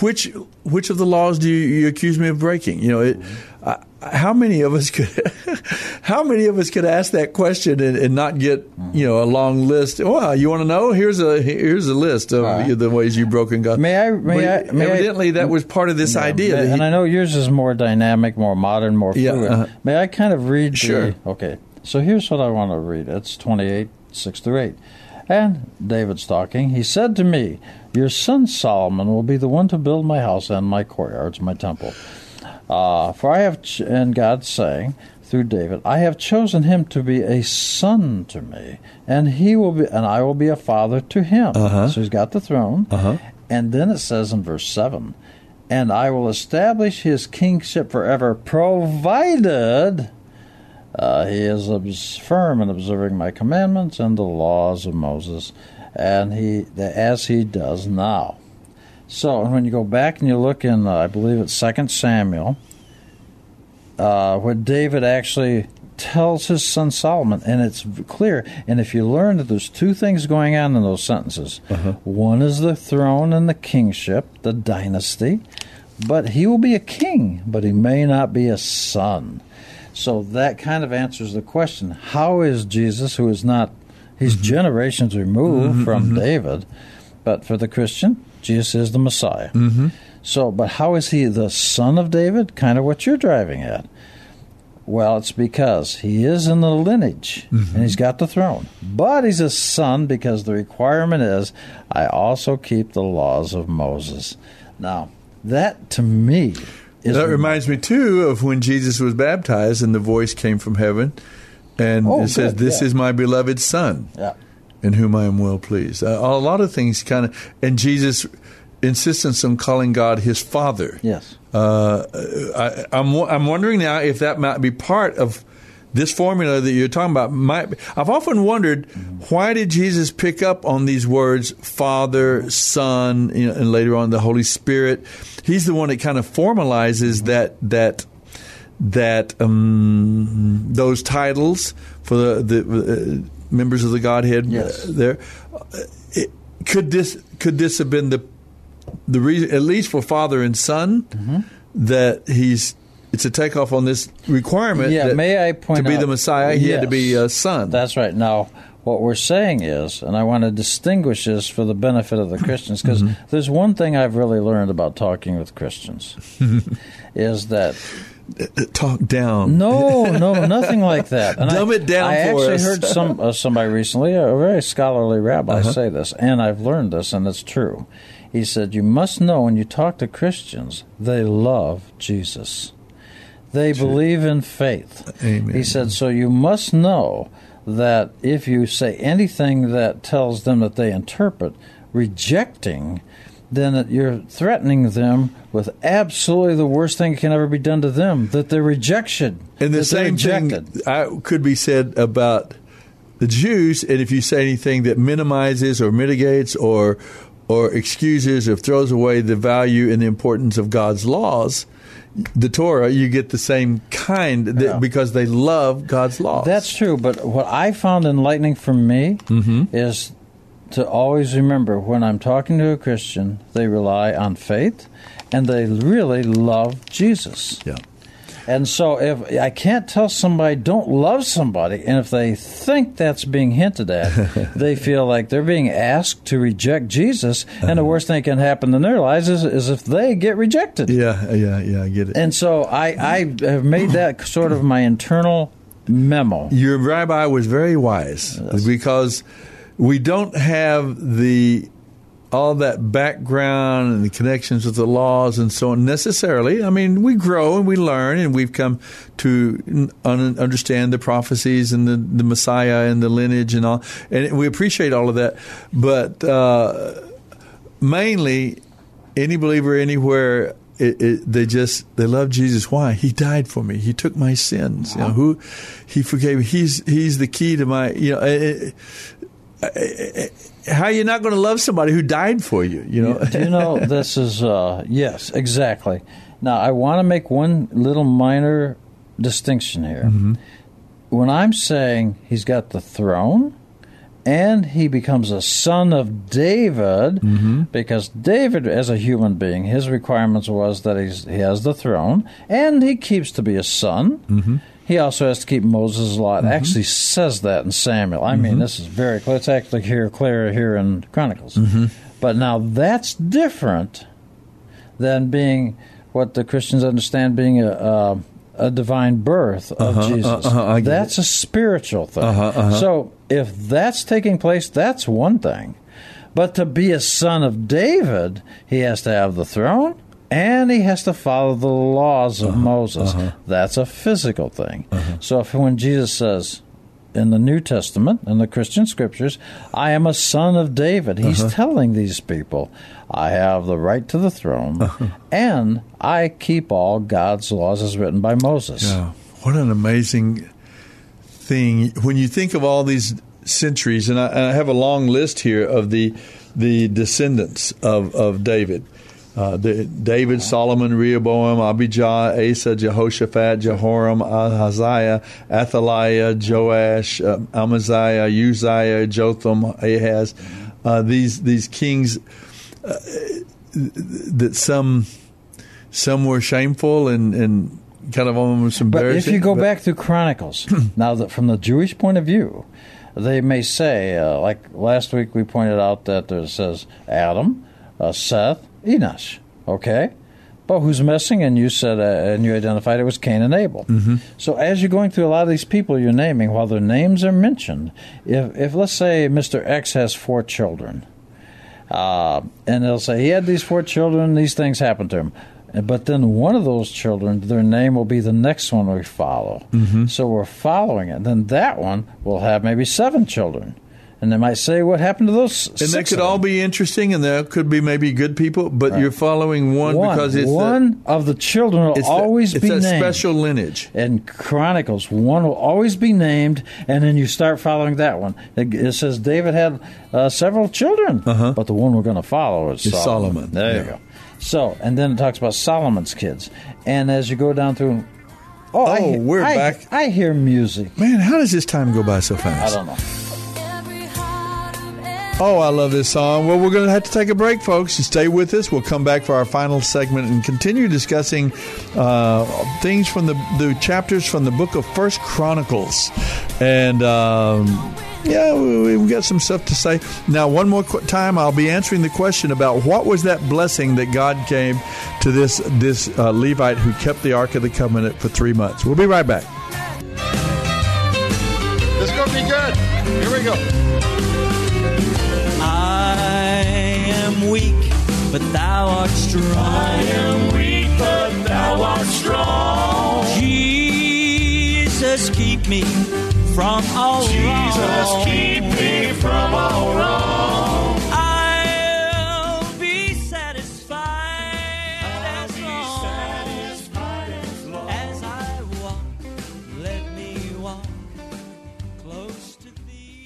Which which of the laws do you, you accuse me of breaking? You know, it, uh, how many of us could how many of us could ask that question and, and not get you know a long list? Well, you want to know? Here's a here's a list of the ways you've broken God. May I? May But I? May evidently, I, that was part of this Yeah, idea. may- that and I know yours is more dynamic, more modern, more Yeah, fluid. uh-huh. May I kind of read? Sure. The, okay. So here's what I want to read. It's 28, 6 through 8. And David's talking. He said to me, Your son Solomon will be the one to build my house and my courtyards, my temple. Uh, for I have, ch- and God saying through David, I have chosen him to be a son to me, and he will be, and I will be a father to him. Uh-huh. So he's got the throne. Uh-huh. And then it says in verse 7 And I will establish his kingship forever, provided uh, he is obs- firm in observing my commandments and the laws of Moses, and he as he does now. So when you go back and you look in, uh, I believe it's Second Samuel, uh, where David actually tells his son Solomon, and it's clear. And if you learn that there's two things going on in those sentences, one is the throne and the kingship, the dynasty, but he will be a king, but he may not be a son. So that kind of answers the question: How is Jesus, who is not, he's generations removed Mhm, from mhm. David, but for the Christian, Jesus is the Messiah. Mhm. So, but how is he the son of David? Kind of what you're driving at. Well, it's because he is in the lineage and he's got the throne. But he's a son because the requirement is I also keep the laws of Moses. Now, that to me is that reminds me too of when Jesus was baptized and the voice came from heaven, and Oh, it says, good, "This yeah. is my beloved Son, Yeah. in whom I am well pleased." Uh, a lot of things kind of, and Jesus insistence on calling God His Father. Yes. Uh, I, I'm I'm wondering now if that might be part of this formula that you're talking about. Might be. I've often wondered why did Jesus pick up on these words, Father, Son, you know, and later on the Holy Spirit. He's the one that kind of formalizes that that that um, those titles for the the uh, members of the Godhead. Yes. uh, there. Uh, it, could this could this have been the the reason, at least for father and son, Mm-hmm. that he's it's a takeoff on this requirement. Yeah, that may I point to be out- the Messiah, he had to be a son. That's right. Now, what we're saying is, and I want to distinguish this for the benefit of the Christians, because Mm-hmm. there's one thing I've really learned about talking with Christians is that talk down. No, no, nothing like that. Dumb I, it down I for actually us. heard some uh, somebody recently, a very scholarly rabbi, Uh-huh. say this, and I've learned this, and it's true. He said, "You must know when you talk to Christians, they love Jesus. They believe in faith." Amen. He said, "So you must know that if you say anything that tells them that they interpret rejecting." Then that you're threatening them with absolutely the worst thing that can ever be done to them, that they're rejection. And the same thing I, could be said about the Jews. And if you say anything that minimizes or mitigates or or excuses or throws away the value and the importance of God's laws, the Torah, you get the same kind that, Yeah. because they love God's laws. That's true, but what I found enlightening for me Mm-hmm. is to always remember when I'm talking to a Christian, they rely on faith and they really love Jesus. Yeah. And so if I can't tell somebody don't love somebody and if they think that's being hinted at, they feel like they're being asked to reject Jesus and the uh-huh. worst thing that can happen in their lives is, is if they get rejected. yeah, yeah, yeah. I get it. And so I, I have made that sort of my internal memo. Your rabbi was very wise because we don't have the all that background and the connections with the laws and so on necessarily. I mean, we grow and we learn and we've come to un- understand the prophecies and the, the Messiah and the lineage and all, and we appreciate all of that. But uh, mainly, any believer anywhere it, it, they just they love Jesus. Why? He died for me. He took my sins. You know who he forgave. me. He's he's the key to my. You know, eh, how you not going to love somebody who died for you? You know. Do you know this is uh, yes, exactly. Now I want to make one little minor distinction here. Mm-hmm. When I'm saying he's got the throne and he becomes a son of David because David, as a human being, his requirements was that he's, he has the throne and he keeps to be a son. Mm-hmm. He also has to keep Moses' law. It actually says that in Samuel. I mean, Mhm. this is very clear. It's actually here clear here in Chronicles. Mhm. But now that's different than being what the Christians understand being a, a, a divine birth of Uh-huh, Jesus. uh-huh, I get that's a spiritual thing. Uh-huh, uh-huh. So if that's taking place, that's one thing. But to be a son of David, he has to have the throne and he has to follow the laws Uh-huh, of Moses. That's a physical thing. So if when Jesus says in the New Testament, in the Christian scriptures, I am a son of David, he's Uh-huh. telling these people, I have the right to the throne Uh-huh. and I keep all God's laws as written by Moses. Yeah. What an amazing thing when you think of all these centuries, and I, and I have a long list here of the the descendants of of David. Uh, the, David, Solomon, Rehoboam, Abijah, Asa, Jehoshaphat, Jehoram, Ahaziah, Athaliah, Joash, uh, Amaziah, Uzziah, Jotham, Ahaz. Uh, these these kings uh, that some some were shameful and, and kind of almost But if you go back to Chronicles, now that from the Jewish point of view, they may say, uh, like last week we pointed out that there says Adam, uh, Seth, Enosh. Okay, but who's missing? And you said, uh, and you identified it was Cain and Abel. Mhm. So as you're going through a lot of these people you're naming, while their names are mentioned, if if let's say Mr. X has four children, uh, and they'll say he had these four children, these things happened to him. But then one of those children, their name will be the next one we follow. Mhm. So we're following it. Then that one will have maybe seven children. And they might say, what happened to those and they could all be interesting, and there could be maybe good people, but you're following one, One. because it's one of the children will it's the- always it's be named. special lineage. In Chronicles, one will always be named, and then you start following that one. It, it says David had uh, several children, but the one we're going to follow is Solomon. Solomon, There you go. So, and then it talks about Solomon's kids, and as you go down through, oh, Oh, hear- we're I- back. I hear music. Man, how does this time go by so fast? I don't know. Oh, I love this song. Well, we're going to have to take a break, folks. Stay with us. We'll come back for our final segment and continue discussing uh, things from the, the chapters from the book of First Chronicles. And um, yeah, we, we've got some stuff to say. Now, one more time, I'll be answering the question about what was that blessing that God gave to this this uh, Levite who kept the Ark of the Covenant for three months. We'll be right back. This is going to be good. Here we go. Am weak, but thou art strong. I am weak, but thou art strong. Jesus, keep me from all Jesus, wrong. keep me from all wrong. I'll be satisfied as long as I walk. Let me walk close to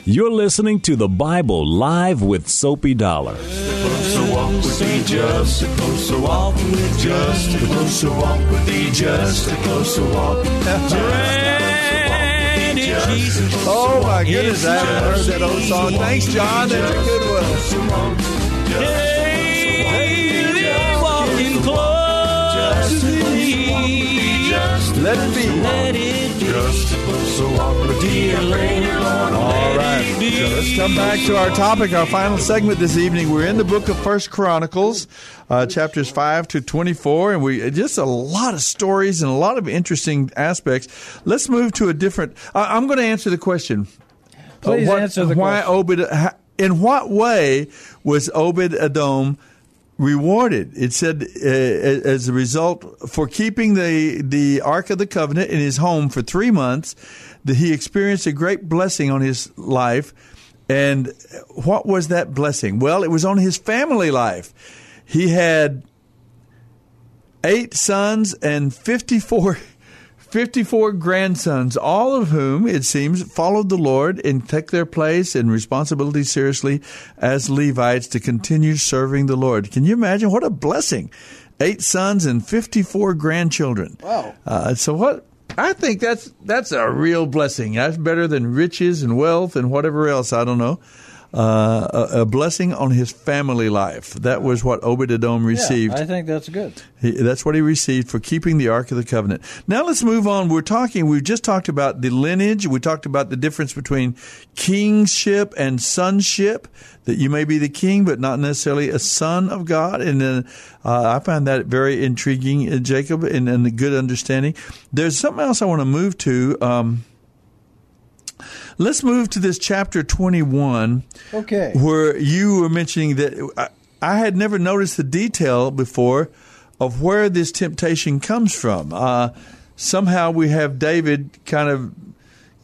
You're listening to the Bible live with Soapy Dollar. Closer walk with thee, just a closer walk with just a closer walk with thee, just a closer walk. Oh my goodness, I haven't heard that old song. Thanks, John. That's a good one. Daily walking close to thee. Let it be. Let it be. Just a closer walk with thee, later on. So let's come back to our topic, our final segment this evening. We're in the book of First Chronicles, uh, chapters five to twenty-four, and we just a lot of stories and a lot of interesting aspects. Let's move to a different. I I'm going to answer the question. Please what- answer the why Obed? In what way was Obed Edom? rewarded. It said uh, as a result for keeping the the Ark of the Covenant in his home for three months, that he experienced a great blessing on his life. And what was that blessing? Well, it was on his family life. He had eight sons and 54, 54 grandsons, all of whom, it seems, followed the Lord and took their place and responsibility seriously as Levites to continue serving the Lord. Can you imagine what a blessing? Eight sons and 54 grandchildren. Wow. Uh, so what? I think that's that's a real blessing. That's better than riches and wealth and whatever else. I don't know. Uh, a, a blessing on his family life. That was what Obed Edom received. Yeah, I think that's good. He, that's what he received for keeping the Ark of the Covenant. Now let's move on. We're talking, we've just talked about the lineage. We talked about the difference between kingship and sonship, that you may be the king, but not necessarily a son of God. And then uh, I find that very intriguing, uh, Jacob, and, and a good understanding. There's something else I want to move to. Um, let's move to this chapter 21. Okay. Where you were mentioning that I, I had never noticed the detail before of where this temptation comes from. Uh, somehow we have David kind of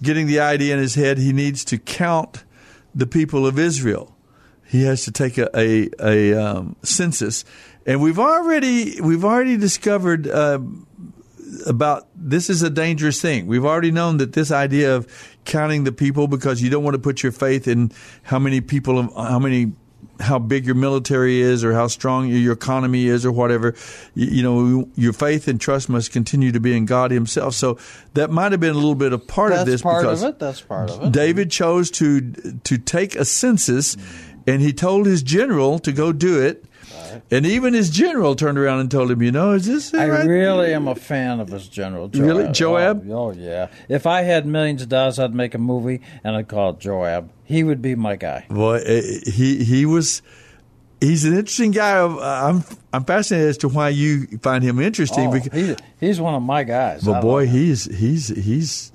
getting the idea in his head he needs to count the people of Israel. He has to take a, a, a um, census, and we've already we've already discovered uh, about this is a dangerous thing. We've already known that this idea of counting the people because you don't want to put your faith in how many people, how many how big your military is or how strong your economy is or whatever. You, you, know, your faith and trust must continue to be in God Himself. So that might have been a little bit of part That's of this part because of it. That's part of it. David chose to to take a census, and he told his general to go do it. And even his general turned around and told him, "You know, is this I right?" really am a fan of his general. Joab. Really? Joab? Oh, oh, yeah. If I had millions of dollars, I'd make a movie and I'd call it Joab. He would be my guy. Boy, eh, he he was. He's an interesting guy. I'm I'm fascinated as to why you find him interesting. Oh, because, he's, he's one of my guys. But boy, he's he's he's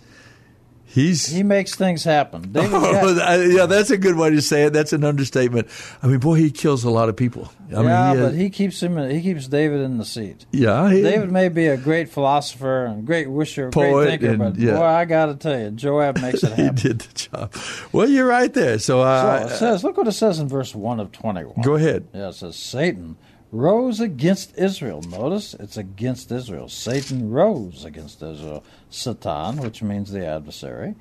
he's he makes things happen. David Oh, got- yeah, that's a good way to say it. That's an understatement. I mean, boy, he kills a lot of people. I yeah, mean, he, but he keeps him. He keeps David in the seat. yeah, he, David may be a great philosopher and great wisher, Poet great thinker, and- but yeah. boy, I got to tell you, Joab makes it happen. he did the job. Well, you're right there. So, uh, so it says, look what it says in verse one of twenty-one. Go ahead. Yeah, it says Satan rose against Israel. Notice it's against Israel. Satan rose against Israel. Satan, which means the adversary,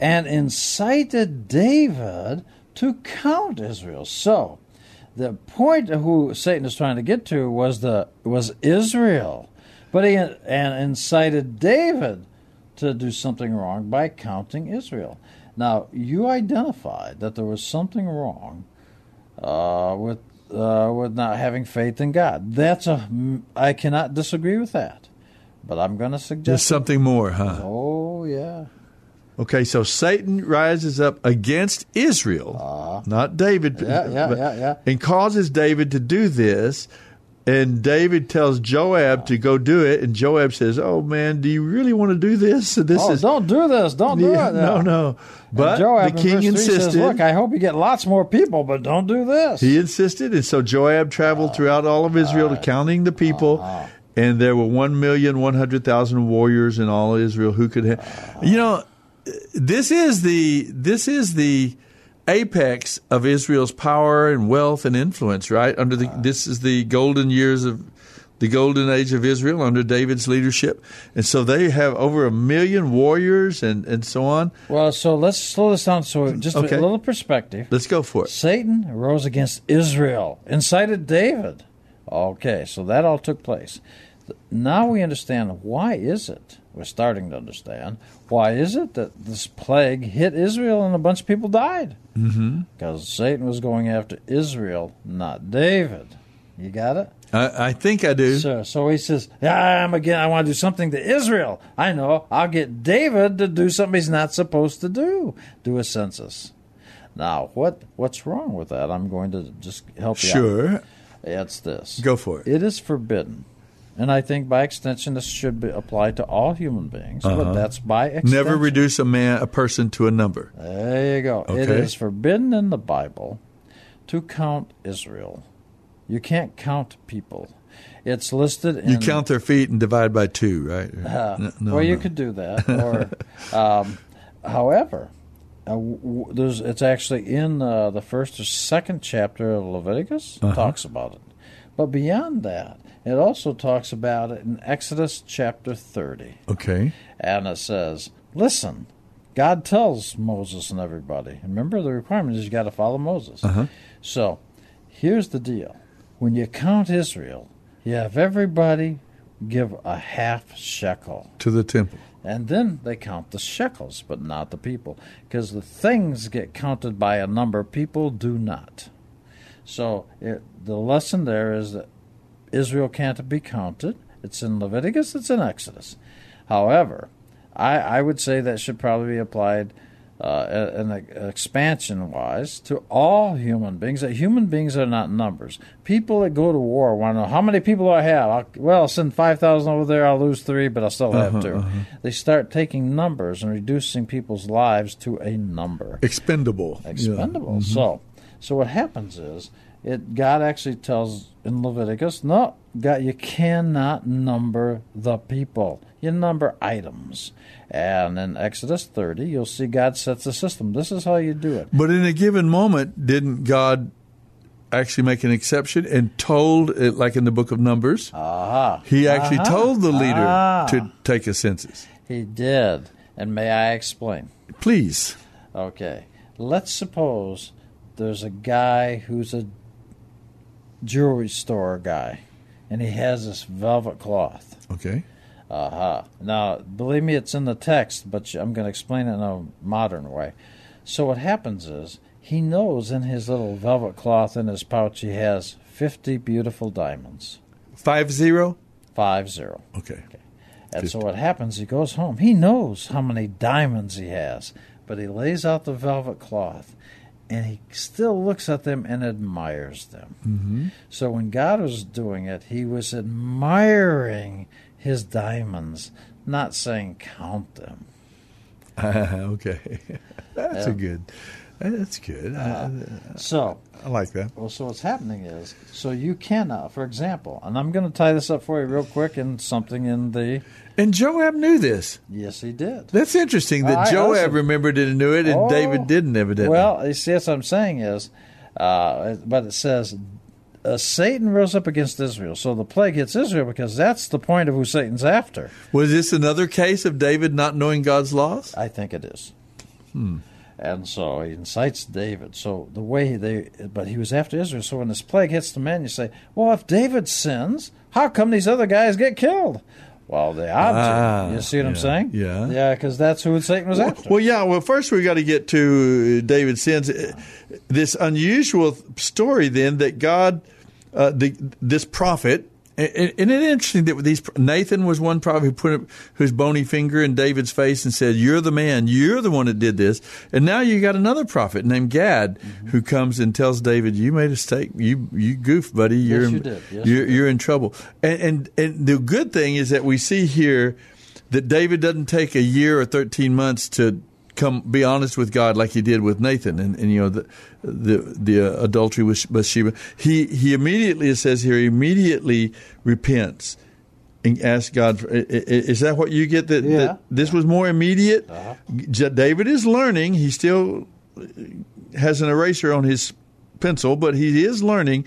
and incited David to count Israel. So the point of who Satan is trying to get to was the was Israel, but he and incited David to do something wrong by counting Israel. Now you identified that there was something wrong uh, with uh, with not having faith in God. That's a I cannot disagree with that, but I'm going to there's suggest. something more, huh? Oh yeah. Okay, so Satan rises up against Israel, not David, Yeah, yeah, but- yeah, yeah. and causes David to do this. And David tells Joab to go do it, and Joab says, "Oh man, do you really want to do this? This oh, is don't do this! Don't do Yeah, it! no, no." But and Joab the king insisted. Says, Look, I hope you get lots more people, but don't do this. He insisted, and so Joab traveled throughout all of Israel, counting the people, ah. and there were one million one hundred thousand warriors in all of Israel who could have. You know, this is the this is the apex of Israel's power and wealth and influence. Right under the uh-huh. this is the golden years of. The golden age of Israel under David's leadership, and so they have over a million warriors and, and so on. Well, so let's slow this down. So just Okay. a little perspective. Let's go for it. Satan rose against Israel, incited David. Okay, so that all took place. Now we understand why is it? We're starting to understand why is it that this plague hit Israel and a bunch of people died? Mm-hmm. Because Satan was going after Israel, not David. You got it? I, I think I do. So, so he says, yeah, I'm again. I want to do something to Israel. I know. I'll get David to do something he's not supposed to do. Do a census. Now, what what's wrong with that? I'm going to just help you out. Sure. It's this. Go for it. It is forbidden. And I think by extension this should be apply to all human beings, Uh-huh. but that's by extension. Never reduce a man, a person to a number. There you go. It Okay. is forbidden in the Bible to count Israel. You can't count people. It's listed in You count their feet and divide by two, right? Uh, No, no, well, you could do that. Or, um, however, uh, w- it's actually in uh, the first or second chapter of Leviticus Uh-huh. talks about it. But beyond that, it also talks about it in Exodus chapter 30. Okay. And it says, listen, God tells Moses and everybody. Remember, the requirement is you got to follow Moses. Uh-huh. So here's the deal when you count Israel, you have everybody give a half shekel To the temple. And then they count the shekels, but not the people. Because the things get counted by a number, people do not. So it, the lesson there is that Israel can't be counted. It's in Leviticus, it's in Exodus. However, I, I would say that should probably be applied uh, an expansion wise to all human beings. That human beings are not numbers. People that go to war want to know how many people do I have. I'll, well, I'll send five thousand over there. I'll lose three, but I'll still have Uh-huh, 2 uh-huh. They start taking numbers and reducing people's lives to a number. Expendable. Yeah. Expendable. Mhm. So, so what happens is it God actually tells in Leviticus, no, God, you cannot number the people. You number items. And in Exodus 30, you'll see God sets a system. This is how you do it. But in a given moment, didn't God actually make an exception and told, it, like in the book of Numbers, Aha. he actually Uh-huh. told the leader Ah. to take a census? He did. And may I explain? Please. Okay. Let's suppose there's a guy who's a jewelry store guy, and he has this velvet cloth. Okay. Uh huh. Now, believe me, it's in the text, but I'm going to explain it in a modern way. So, what happens is he knows in his little velvet cloth in his pouch he has 50 beautiful diamonds. Five zero? Five zero. Okay. And so what happens, he goes home. He knows how many diamonds he has, but he lays out the velvet cloth and he still looks at them and admires them. Mm-hmm. So when God was doing it, he was admiring his diamonds, not saying count them. okay. That's a good. That's good. Uh, I- so I like that. Well, so what's happening is, so you cannot, for example, and I'm going to tie this up for you real quick in something in the. And Joab knew this. Yes, he did. That's interesting that I- Joab remembered it and knew it, and Oh, David didn't evidently. Well, you see, what I'm saying is, uh, but it says uh, Satan rose up against Israel. So the plague hits Israel because that's the point of who Satan's after. was this another case of David not knowing God's laws? I think it is. Hmm. And so he incites David. So the way they, but he was after Israel. So when this plague hits the men, you say, well, if David sins, how come these other guys get killed? Well, they ought to. Ah, you see what I'm saying? yeah. Yeah, because that's who Satan was after. Well, yeah. Well, first we got to get to David sins. Uh, This unusual story, then, that God, uh, the this prophet, and, and it's interesting that these Nathan was one prophet who put his bony finger in David's face and said, "You're the man. You're the one that did this." And now you got another prophet named Gad Mm-hmm. who comes and tells David, "You made a mistake. You you goofed, buddy. You're Yes, in, you did. Yes, you're, you you're in trouble." And, and and the good thing is that we see here that David doesn't take a year or 13 months to come be honest with God like he did with Nathan and, and you know the the the uh, adultery with Bathsheba. He he immediately it says here he immediately repents and asks God. For, is that what you get? That, Yeah. that this was more immediate. Uh-huh. David is learning. He still has an eraser on his pencil, but he is learning.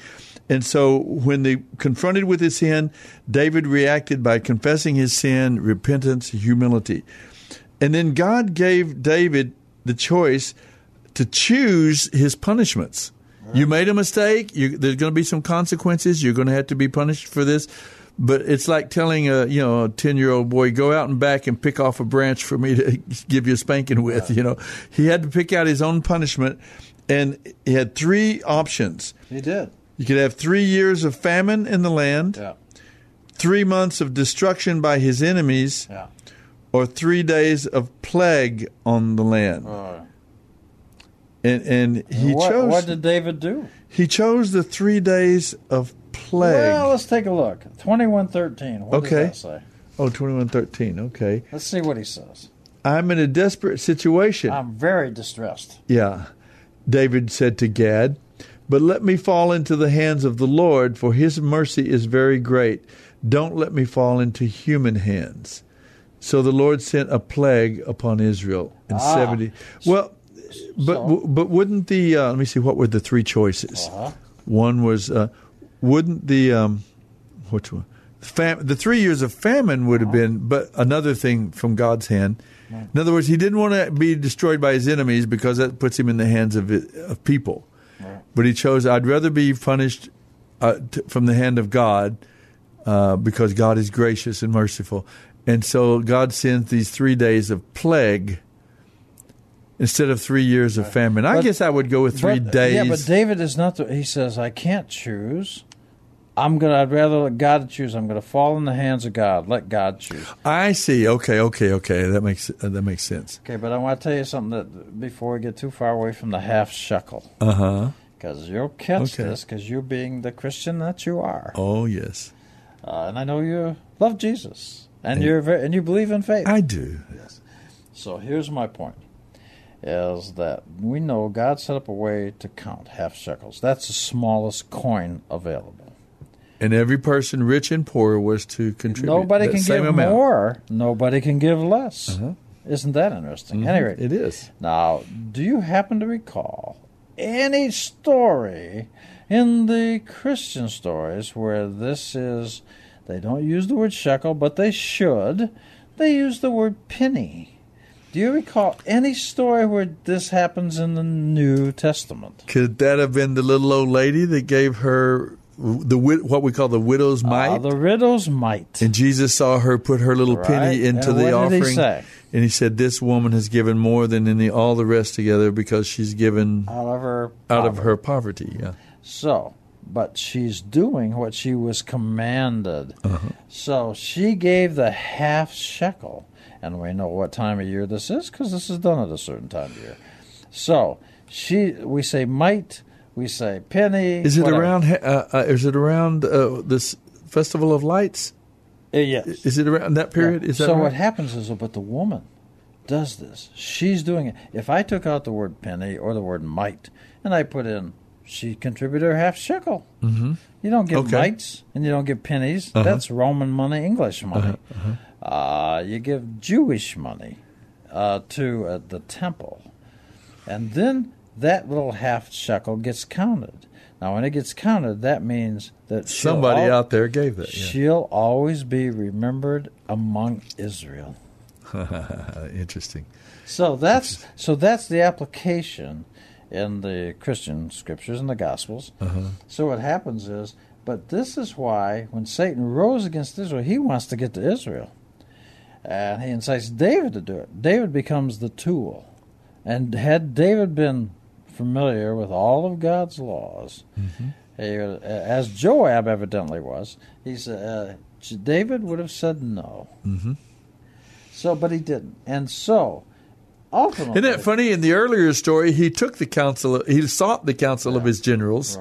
And so when they confronted with his sin, David reacted by confessing his sin, repentance, humility. And then God gave David the choice to choose his punishments. You made a mistake. You, there's going to be some consequences. You're going to have to be punished for this. But it's like telling a you know a ten year old boy go out and back and pick off a branch for me to give you a spanking with. You know he had to pick out his own punishment, and he had three options. He did. You could have three years of famine in the land, Yeah. three months of destruction by his enemies, Yeah. Or three days of plague on the land. Uh, And and he what, chose what did David do? he chose the three days of plague. Well, let's take a look. Twenty-one thirteen. What okay. does that say? Oh, 2113. Okay. Let's see what he says. I'm in a desperate situation. I'm very distressed. Yeah. David said to Gad, But let me fall into the hands of the Lord, for his mercy is very great. Don't let me fall into human hands. So the Lord sent a plague upon Israel in Ah. 70. Well, but So- but wouldn't the uh, let me see what were the three choices? Uh-huh. One was uh, wouldn't the um, which one? Fam- the three years of famine would have Uh-huh. been, but another thing from God's hand. In other words, he didn't want to be destroyed by his enemies because that puts him in the hands of of people. But he chose, I'd rather be punished uh, t- from the hand of God uh, because God is gracious and merciful. And so God sends these three days of plague instead of three years of famine. I guess I would go with three But- days. Yeah, but David is not. The, he says, "I can't choose. I'm gonna. I'd rather let God choose. I'm gonna fall in the hands of God. Let God choose." I see. Okay, okay, okay. That makes uh, that makes sense. Okay, but I want to tell you something that before we get too far away from the half shekel, Uh huh. because you'll catch Okay. this because you're being the Christian that you are, Oh yes, uh, and I know you love Jesus and And- you're very, and you believe in faith. I do. Yes. So here's my point: is that we know God set up a way to count half shekels. That's the smallest coin available. And every person, rich and poor, was to contribute. Nobody can give amount. more. Nobody can give less. Isn't that interesting? Mhm. Anyway, It is. Now, do you happen to recall any story in the Christian stories where this is? They don't use the word shekel, but they should. They use the word penny. Do you recall any story where this happens in the New Testament? Could that have been the little old lady that gave her the what we call the widow's mite? Ah, the widow's mite. And Jesus saw her put her little Right. penny into And the what did he offering, say? and he said, "This woman has given more than any all the rest together because she's given Out of her out of her poverty." Yeah. So, but she's doing what she was commanded. Uh-huh. So she gave the half shekel, and we know what time of year this is because this is done at a certain time of year. So she, we say mite, we say penny. Is it whatever. around? Uh, uh, is it around uh, this festival of lights? Uh, yes. Is it around that period? Is that so right? what happens is, but the woman does this. She's doing it. If I took out the word penny or the word mite, and I put in, she contributed her half shekel. Mhm. You don't give Okay. mites and you don't give pennies. Uh-huh. That's Roman money, English money. Uh-huh, Uh, you give Jewish money uh, to uh, the temple, and then that little half shekel gets counted. Now, when it gets counted, that means that Somebody al- out there gave that. Yeah. She'll always be remembered among Israel. Interesting. So that's so that's the application in the Christian scriptures and the Gospels. Uh-huh. So what happens is, but this is why when Satan rose against Israel, he wants to get to Israel, and he incites David to do it. David becomes the tool, and had David been familiar with all of God's laws, he, uh, as Joab evidently was, he said uh, David would have said no. Mm-hmm. So, but he didn't, and so ultimately, Isn't that funny? In the earlier story, he took the counsel. He sought the counsel of his generals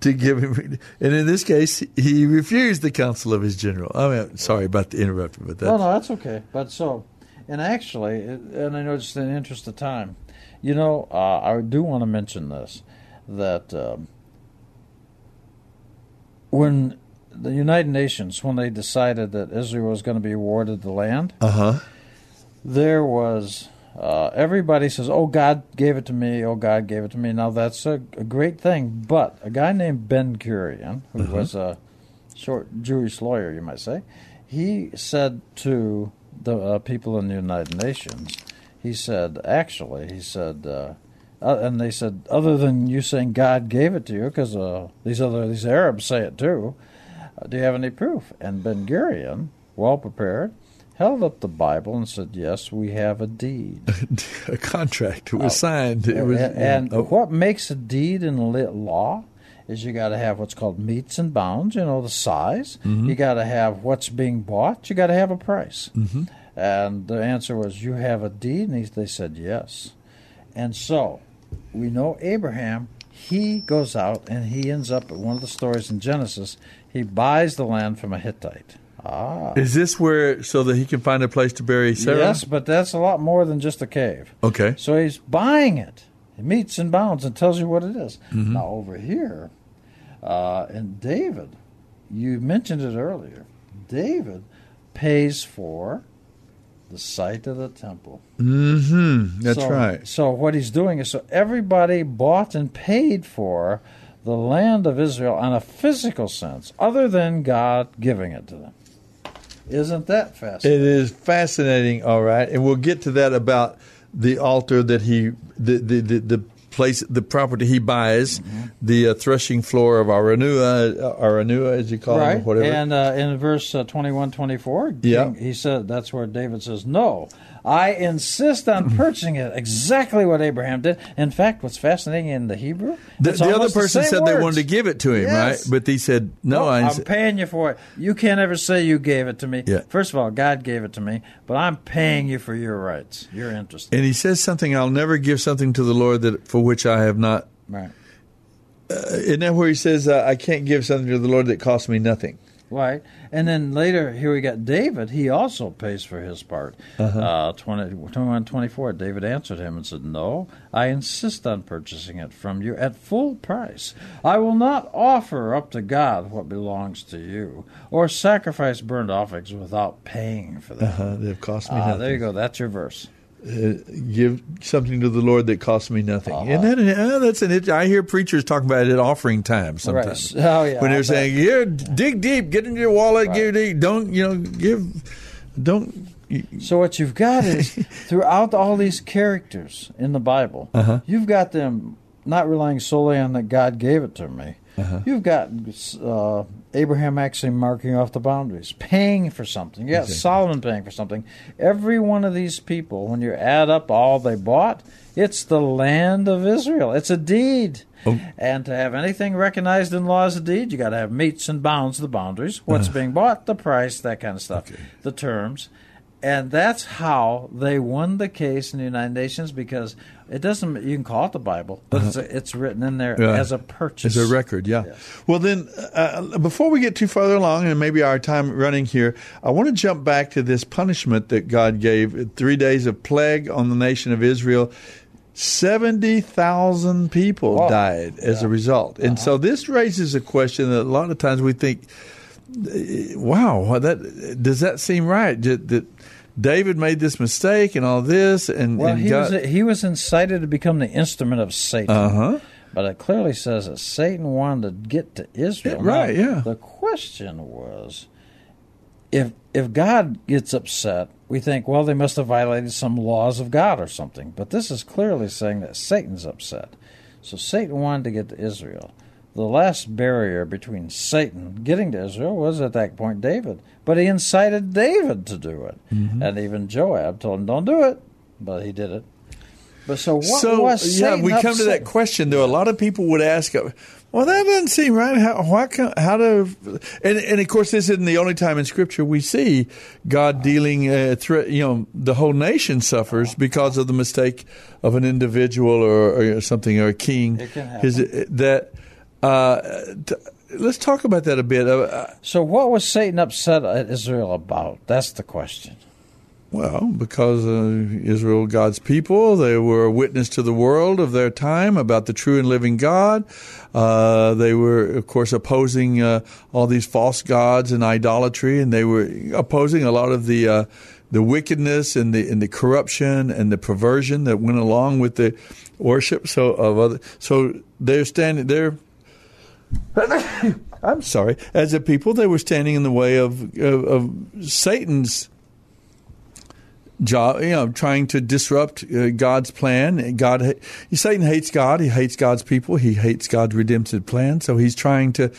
to give him, and in this case, he refused the counsel of his general. I mean, sorry about the interruption, but that. No, no, that's okay. But so, and actually, and I know just in the interest of time, you know, uh, I do want to mention this that um, when the United Nations, when they decided that Israel was going to be awarded the land, Uh huh. there was uh, everybody says, "Oh, God gave it to me. Oh, God gave it to me." Now that's a, a great thing, but a guy named Ben Gurion, who Uh-huh. was a short Jewish lawyer, you might say, he said to the uh, people in the United Nations, he said, actually, he said. Uh, uh, and they said, other than you saying God gave it to you, because uh, these other these Arabs say it too, uh, do you have any proof? And Ben Gurion, well prepared, held up the Bible and said, "Yes, we have a deed." a contract. It was Oh. signed. It was, and and oh, what makes a deed in lit law is you got to have what's called metes and bounds. You know the size. Mhm. You got to have what's being bought. You got to have a price. Mhm. And the answer was, "You have a deed," and he, they said, "Yes." And so we know Abraham. He goes out and he ends up at one of the stories in Genesis. He buys the land from a Hittite. Ah. Is this where so that he can find a place to bury Sarah? Yes, but that's a lot more than just a cave. Okay. So he's buying it. It meets and bounds and tells you what it is. Mhm. Now over here, uh, and David, you mentioned it earlier. David pays for the site of the temple. Mm-hmm. That's So- right. So what he's doing is so everybody bought and paid for the land of Israel in a physical sense, other than God giving it to them. Isn't that fascinating? It is fascinating. All right, and we'll get to that about the altar that he the the the, the place, the property he buys, the uh, threshing floor of Araunah, uh, Araunah as you call right. it, whatever. And uh, in verse uh, 21, 24, Yeah. He said that's where David says, "No, I insist on purchasing it." Exactly what Abraham did. In fact, what's fascinating in the Hebrew, the, the other the person same said they wanted to give it to him, Yes. right? But he said, "No, I." I'm paying you for it. You can't ever say you gave it to me. Yeah. First of all, God gave it to me, but I'm paying you for your rights, your interest. and he says something. I'll never give something to the Lord that for which I have not. Right. Uh, isn't that where he says, uh, "I can't give something to the Lord that costs me nothing"? Right. And then later, here we got David. He also pays for his part. Uh-huh. Uh, 20, 21, 24, David answered him and said, No, I insist on purchasing it from you at full price. I will not offer up to God what belongs to you, or sacrifice burnt offerings without paying for them. Uh-huh. They've cost me Ah, nothing. there you go. That's your verse. Uh, give something to the Lord that costs me nothing. Uh-huh. Isn't that uh, that's an it, I hear preachers talk about it at offering time sometimes. Right. Oh, yeah, when they're saying, "Here, dig deep, get into your wallet, give deep, don't you know, give, don't." So what you've got is throughout all these characters in the Bible, Uh-huh. you've got them not relying solely on that God gave it to me. Uh-huh. You've got uh, Abraham actually marking off the boundaries, paying for something. You got Okay. Solomon paying for something. Every one of these people, when you add up all they bought, it's the land of Israel. It's a deed. Oh. And to have anything recognized in law as a deed, you got to have metes and bounds, the boundaries, what's Uh. being bought, the price, that kind of stuff, the terms. And that's how they won the case in the United Nations because it doesn't, you can call it the Bible, but it's, a, it's written in there Uh-huh. Yeah. as a purchase. As a record, yeah. Well, then, uh, before we get too farther along, and maybe our time running here, I want to jump back to this punishment that God gave three days of plague on the nation of Israel. 70,000 people died as a result. And so this raises a question that a lot of times we think, wow, that does that seem right? That David made this mistake and all this, and, Well, and he God, was he was incited to become the instrument of Satan. Uh-huh. But it clearly says that Satan wanted to get to Israel. Yeah, right, Now, yeah. The question was, if if God gets upset, we think, well, they must have violated some laws of God or something. But this is clearly saying that Satan's upset. So Satan wanted to get to Israel. The last barrier between Satan getting to Israel was at that point David. But he incited David to do it. Mm-hmm. And even Joab told him, don't do it. But he did it. But so what so was yeah, we come to that question though. A lot of people would ask, uh, "Well, that doesn't seem right. How why can, how do?" And and of course, this isn't the only time in Scripture we see God dealing. Uh, thre- you know, the whole nation suffers because of the mistake of an individual or, or something or a king. It can happen. His, that. Uh, t- let's talk about that a bit. Uh, So what was Satan upset at Israel about? That's the question. Well, because uh, Israel, God's people, they were a witness to the world of their time about the true and living God. Uh, they were, of course, opposing uh, all these false gods and idolatry, and they were opposing a lot of the uh, the wickedness and the and the corruption and the perversion that went along with the worship. So of other, so they're standing there. I'm sorry. As a people, they were standing in the way of of, of Satan's job, you know, trying to disrupt uh, God's plan. God, Satan hates God. He hates God's people. He hates God's redemptive plan. So he's trying to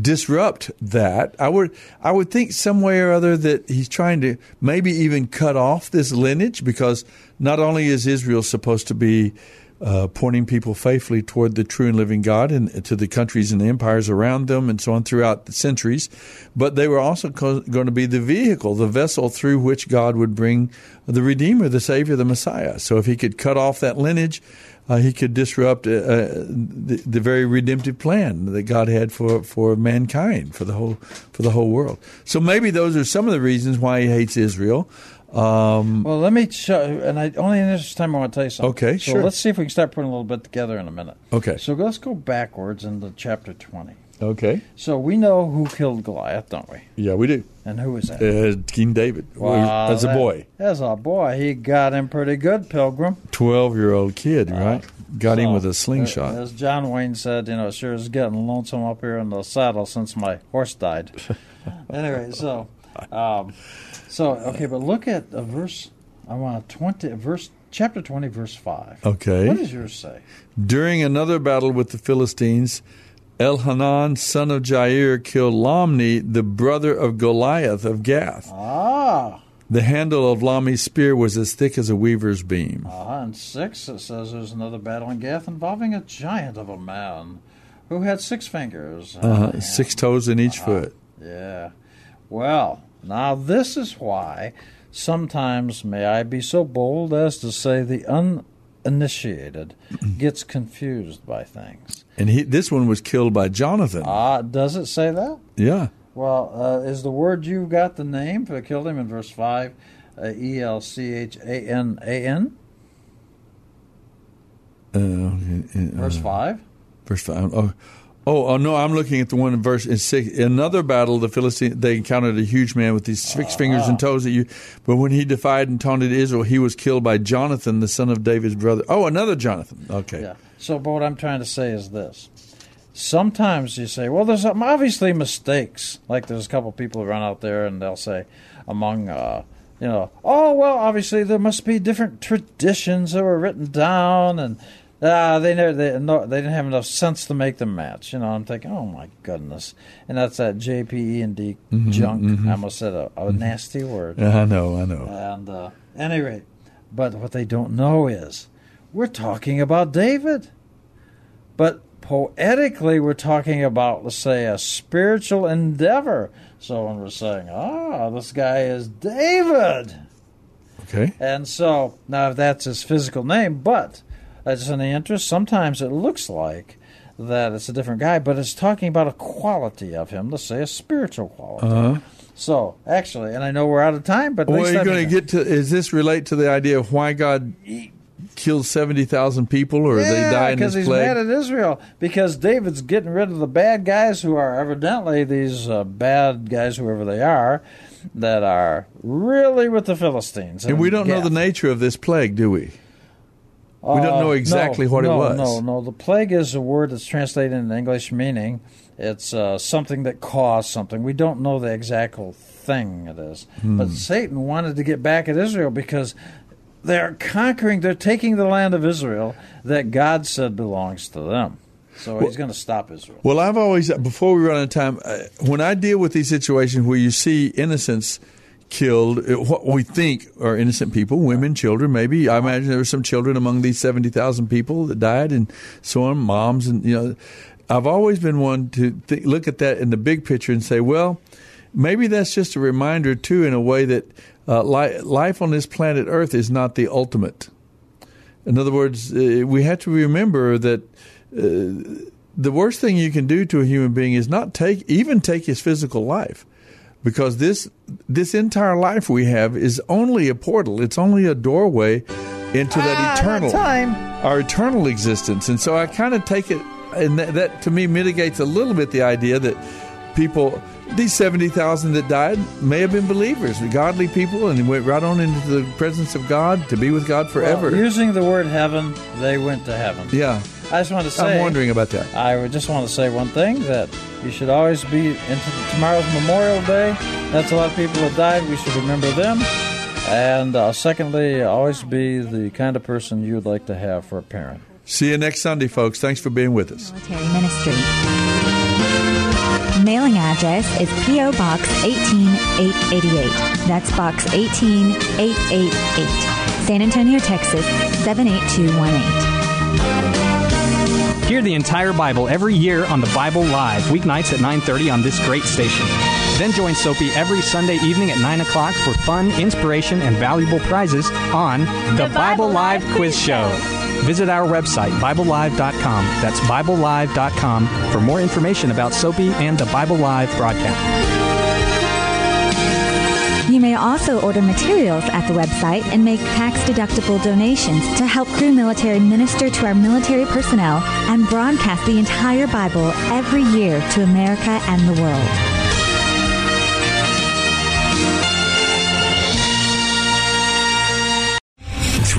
disrupt that. I would, I would think some way or other that he's trying to maybe even cut off this lineage because not only is Israel supposed to be uh, pointing people faithfully toward the true and living God and to the countries and the empires around them and so on throughout the centuries. But they were also co- going to be the vehicle, the vessel through which God would bring the Redeemer, the Savior, the Messiah. So if he could cut off that lineage, uh, he could disrupt uh, uh, the, the very redemptive plan that God had for, for mankind, for the whole for the whole world. So maybe those are some of the reasons why he hates Israel. Um, Well, let me show, and I only in this time I want to tell you something. Okay, so sure. let's see if we can start putting a little bit together in a minute. Okay. So let's go backwards into chapter twenty. okay. So we know who killed Goliath, don't we? Yeah, we do. And who was that? Uh, King David Wow, as a that- boy. As a boy, he got him pretty good, Pilgrim. 12 year old kid, right? Got him with a slingshot. uh, As John Wayne said, you know, it sure is getting lonesome up here in the saddle since my horse died. anyway, so, um, so okay, but look at uh, verse. I want twenty verse chapter 20, verse 5. Okay. What does yours say? During another battle with the Philistines, Elhanan, son of Jair, killed Lahmi, the brother of Goliath of Gath. Ah. The handle of Lahmi's spear was as thick as a weaver's beam. Uh, and 6, it says there's another battle in Gath involving a giant of a man who had six fingers. uh-huh, six toes in each foot. Yeah. Well, now this is why sometimes may I be so bold as to say the uninitiated gets confused by things. And he, this one was killed by Jonathan. Ah, does it say that? Yeah. Well, uh, is the word you've got the name for killed him in verse five? Uh, e L C H A N A N. Uh, uh, Verse five. Verse five. Oh, oh, oh, no! I'm looking at the one in verse in six. Another battle, the Philistines they encountered a huge man with these 6 fingers and toes. That you, but when he defied and taunted Israel, he was killed by Jonathan, the son of David's brother. Oh, another Jonathan. Okay. Yeah. So, but what I'm trying to say is this. Sometimes you say, well, there's obviously mistakes. Like there's a couple people who run out there and they'll say, among, uh, you know, oh, well, obviously there must be different traditions that were written down and uh, they never they, no, they didn't have enough sense to make them match. You know, I'm thinking, oh my goodness, and that's that JPE and D Mhm, junk. mhm. I almost said a, a nasty word. Yeah, I know, I know. And uh, any rate, but what they don't know is we're talking about David. But poetically, we're talking about, let's say, a spiritual endeavor. So when we're saying, ah, this guy is David. Okay. And so now that's his physical name, but that's in the interest. Sometimes it looks like that it's a different guy, but it's talking about a quality of him. Let's say a spiritual quality. Uh-huh. So actually, and I know we're out of time, but Well, you're going to get to. Is this relate to the idea of why God killed seventy thousand people, or they Yeah, die in because he's plague? mad at Israel. Because David's getting rid of the bad guys who are evidently these uh, bad guys, whoever they are, that are really with the Philistines. and we don't know the nature of this plague, do we? We don't know Uh, exactly no, what it no, was. No, no, The plague is a word that's translated in English meaning it's uh, something that caused something. We don't know the exact thing it is. Hmm. But Satan wanted to get back at Israel because they're conquering, they're taking the land of Israel that God said belongs to them. So he's going to stop Israel. Well, I've always, before we run out of time, uh, when I deal with these situations where you see innocents killed, what we think are innocent people, women, children, maybe. I imagine there were some children among these 70,000 people that died and so on, moms, and, you know. I've always been one to th- look at that in the big picture and say, well, maybe that's just a reminder, too, in a way that uh, li- life on this planet Earth is not the ultimate. In other words, uh, we have to remember that uh, the worst thing you can do to a human being is not take even take his physical life, because this this entire life we have is only a portal. It's only a doorway into that ah, eternal time. our eternal existence. And so I kind of take it, and that, that to me mitigates a little bit the idea that people, these 70,000 that died, may have been believers, godly people, and went right on into the presence of God to be with God forever. Well, using the word heaven, they went to heaven. yeah. I just want to say. I'm wondering about that. I would just want to say one thing that you should always be into tomorrow's Memorial Day. That's a lot of people that died. We should remember them. And uh, secondly, always be the kind of person you would like to have for a parent. See you next Sunday, folks. Thanks for being with us. Military Ministry. Mailing address is P.O. Box 18888. That's Box 18888. San Antonio, Texas 78218. Hear the entire Bible every year on the Bible Live, weeknights at 9.30 on this great station. Then join Soapy every Sunday evening at 9 o'clock for fun, inspiration, and valuable prizes on the, Bible Live Quiz Show. Visit our website, BibleLive.com. That's BibleLive.com for more information about Soapy and the Bible Live broadcast. May also order materials at the website and make tax-deductible donations to help Crew Military minister to our military personnel and broadcast the entire Bible every year to America and the world.